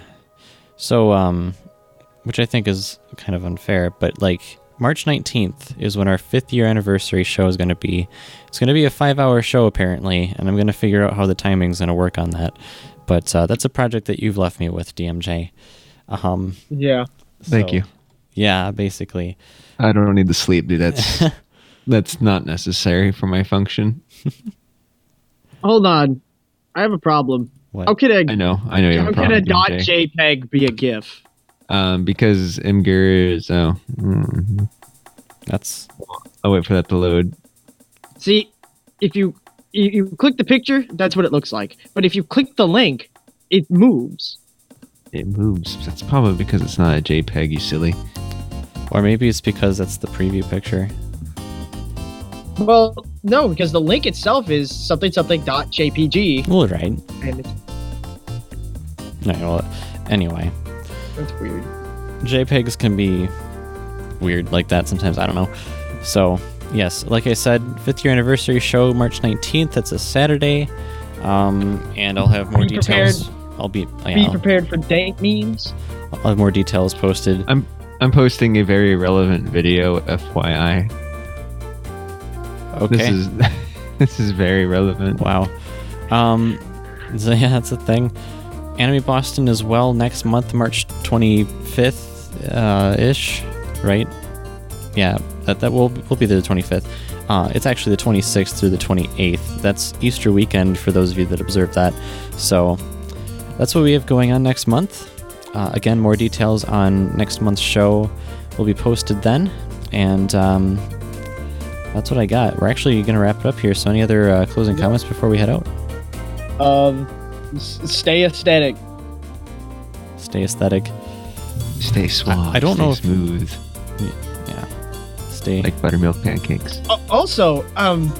[SPEAKER 2] So, um, which I think is kind of unfair, but like March 19th is when our fifth year anniversary show is going to be. It's going to be a five hour show, apparently, and I'm going to figure out how the timing's going to work on that. But uh, that's a project that you've left me with, DMJ. Um,
[SPEAKER 4] Yeah.
[SPEAKER 3] Thank you.
[SPEAKER 2] Yeah, basically.
[SPEAKER 3] I don't need the sleep, dude. That's that's not necessary for my function.
[SPEAKER 4] Hold on, I have a problem.
[SPEAKER 2] What?
[SPEAKER 4] How can
[SPEAKER 3] I
[SPEAKER 4] a
[SPEAKER 3] know. I know you have
[SPEAKER 4] how
[SPEAKER 3] a
[SPEAKER 4] can
[SPEAKER 3] problem.
[SPEAKER 4] a dot
[SPEAKER 3] DMJ.
[SPEAKER 4] JPEG be a GIF?
[SPEAKER 3] Um, because Imgur is. Oh, mm,
[SPEAKER 2] That's
[SPEAKER 3] I'll wait for that to load.
[SPEAKER 4] See, if you, you you click the picture, that's what it looks like. But if you click the link, it moves.
[SPEAKER 3] It moves. That's probably because it's not a JPEG. You silly.
[SPEAKER 2] or maybe it's because that's the preview picture.
[SPEAKER 4] Well, no, because the link itself is something something dot JPG,
[SPEAKER 2] Well, right.
[SPEAKER 4] and it's,
[SPEAKER 2] No, well, anyway.
[SPEAKER 4] that's weird.
[SPEAKER 2] JPEGs can be weird like that sometimes. I don't know. So, yes, like I said, fifth year anniversary show, March 19th. That's a Saturday. Um, and I'll have more
[SPEAKER 4] details. prepared.
[SPEAKER 2] Details. I'll be, yeah,
[SPEAKER 4] Be
[SPEAKER 2] I'll,
[SPEAKER 4] prepared for dank memes.
[SPEAKER 2] I'll have more details posted.
[SPEAKER 3] I'm I'm posting a very relevant video. FYI.
[SPEAKER 2] Okay.
[SPEAKER 3] This is this is very relevant.
[SPEAKER 2] Wow. Um, so yeah, that's a thing. Anime Boston as well next month, March 25th uh, ish, right? Yeah, that, that will will be the 25th. Uh, it's actually the 26th through the 28th. That's Easter weekend for those of you that observe that. So that's what we have going on next month. Uh, again, more details on next month's show will be posted then. And um, that's what I got. We're actually going to wrap it up here. So, any other uh, closing comments before we head out?
[SPEAKER 4] Um, s- stay aesthetic.
[SPEAKER 2] Stay aesthetic.
[SPEAKER 3] Stay suave.
[SPEAKER 2] I don't
[SPEAKER 3] stay
[SPEAKER 2] know if-
[SPEAKER 3] smooth
[SPEAKER 2] Yeah. Stay.
[SPEAKER 3] like buttermilk pancakes.
[SPEAKER 4] Uh, also, um,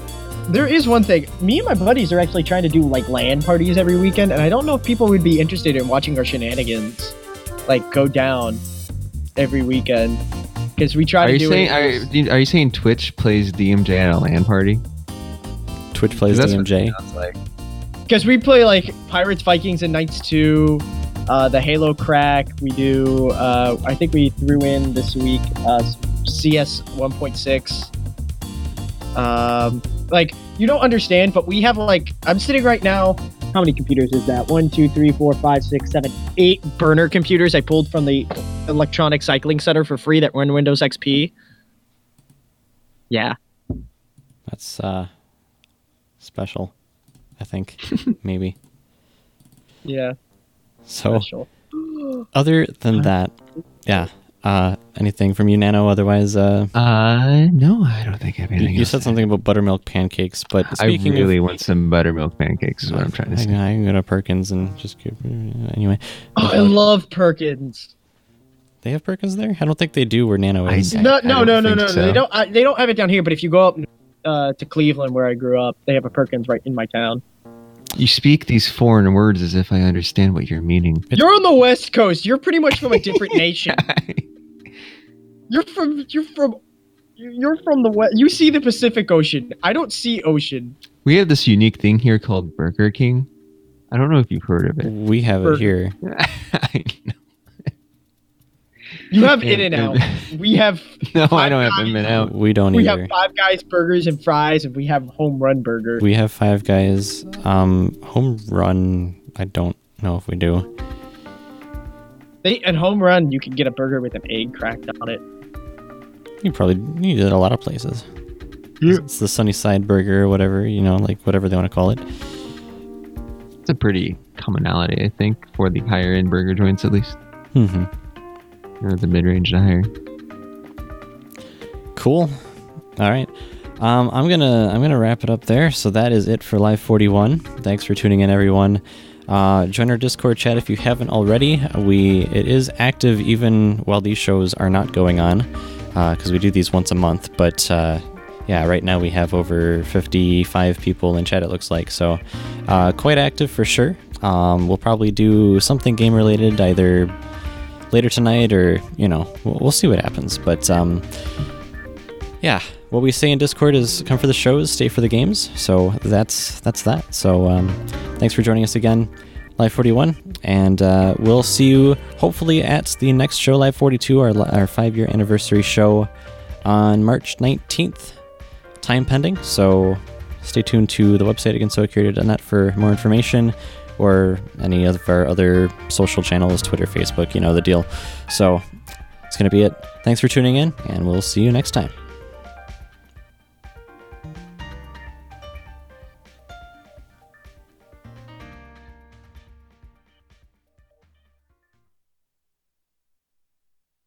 [SPEAKER 4] there is one thing. Me and my buddies are actually trying to do like LAN parties every weekend, and I don't know if people would be interested in watching our shenanigans, like go down every weekend. Because we try
[SPEAKER 3] Are
[SPEAKER 4] to
[SPEAKER 3] you
[SPEAKER 4] do
[SPEAKER 3] saying
[SPEAKER 4] it.
[SPEAKER 3] are, you- are you saying Twitch plays DMJ at a LAN party?
[SPEAKER 2] Twitch plays
[SPEAKER 3] That's
[SPEAKER 2] DMJ.
[SPEAKER 3] it sounds like.
[SPEAKER 4] Because we play like Pirates, Vikings, and Knights 2, uh, the Halo crack. We do, uh, I think we threw in this week uh, CS 1.6. Um, like, you don't understand, but we have like, I'm sitting right now. How many computers is that? One, two, three, four, five, six, seven, eight burner computers I pulled from the Electronic Cycling Center for free that run Windows XP. Yeah.
[SPEAKER 2] That's uh, special. I think maybe.
[SPEAKER 4] Yeah.
[SPEAKER 2] So,
[SPEAKER 4] Special.
[SPEAKER 2] other than that, yeah. Uh, anything from you, Nano? Otherwise, uh,
[SPEAKER 3] Uh, no, I don't think I have
[SPEAKER 2] you,
[SPEAKER 3] anything.
[SPEAKER 2] you
[SPEAKER 3] else
[SPEAKER 2] said something about buttermilk pancakes, but
[SPEAKER 3] add. I
[SPEAKER 2] speaking
[SPEAKER 3] really
[SPEAKER 2] of,
[SPEAKER 3] want some buttermilk pancakes. Is what I'm trying to
[SPEAKER 2] I,
[SPEAKER 3] say.
[SPEAKER 2] I can go to Perkins and just give, anyway.
[SPEAKER 4] Oh, I love Perkins.
[SPEAKER 2] They have Perkins there? I don't think they do where Nano is.
[SPEAKER 3] I-
[SPEAKER 4] No,
[SPEAKER 3] I
[SPEAKER 4] no,
[SPEAKER 3] don't
[SPEAKER 4] no, no, no.
[SPEAKER 3] so.
[SPEAKER 4] They don't. Uh, they don't have it down here. But if you go up uh, to Cleveland, where I grew up, they have a Perkins right in my town.
[SPEAKER 3] You speak these foreign words as if I understand what you're meaning.
[SPEAKER 4] You're on the West Coast. You're pretty much from a different nation. You're from. You're from. You're from the West. You see the Pacific Ocean. I don't see ocean.
[SPEAKER 3] we have this unique thing here called Burger King. I don't know if you've heard of it.
[SPEAKER 2] We have it here.
[SPEAKER 3] I know.
[SPEAKER 4] You have
[SPEAKER 3] In-N-Out.
[SPEAKER 4] We have.
[SPEAKER 3] No, I don't have
[SPEAKER 4] Guys.
[SPEAKER 3] them in out.
[SPEAKER 2] We don't
[SPEAKER 4] We
[SPEAKER 2] either.
[SPEAKER 4] We have Five Guys burgers and fries, and we have Home Run Burger.
[SPEAKER 2] We have five guys. Um, home run. I don't know if we do.
[SPEAKER 4] They at Home Run, you can get a burger with an egg cracked on it.
[SPEAKER 2] You probably need it at a lot of places. Yeah. It's the Sunny Side Burger or whatever, you know, like whatever they want to call it.
[SPEAKER 3] It's a pretty commonality, I think, for the higher end burger joints at least.
[SPEAKER 2] hmm
[SPEAKER 3] Or the mid range to higher.
[SPEAKER 2] Cool. All right. Um, I'm gonna I'm gonna wrap it up there. So that is it for Live 41. Thanks for tuning in, everyone. Uh, join our Discord chat if you haven't already. We it is active even while these shows are not going on because we do these once a month. But uh, yeah, right now we have over 55 people in chat. It looks like so uh, quite active for sure. Um, we'll probably do something game related, either later tonight, or you know, we'll, we'll see what happens. But um, yeah, what we say in Discord is come for the shows, stay for the games. So that's that's that. So um, thanks for joining us again, Live 41, and uh, we'll see you hopefully at the next show, Live 42, our our five year anniversary show on March 19th. Time pending. So stay tuned to the website again, gensokyoradio.net for more information or any of our other social channels, Twitter, Facebook, you know the deal. So it's going to be it. Thanks for tuning in, and we'll see you next time.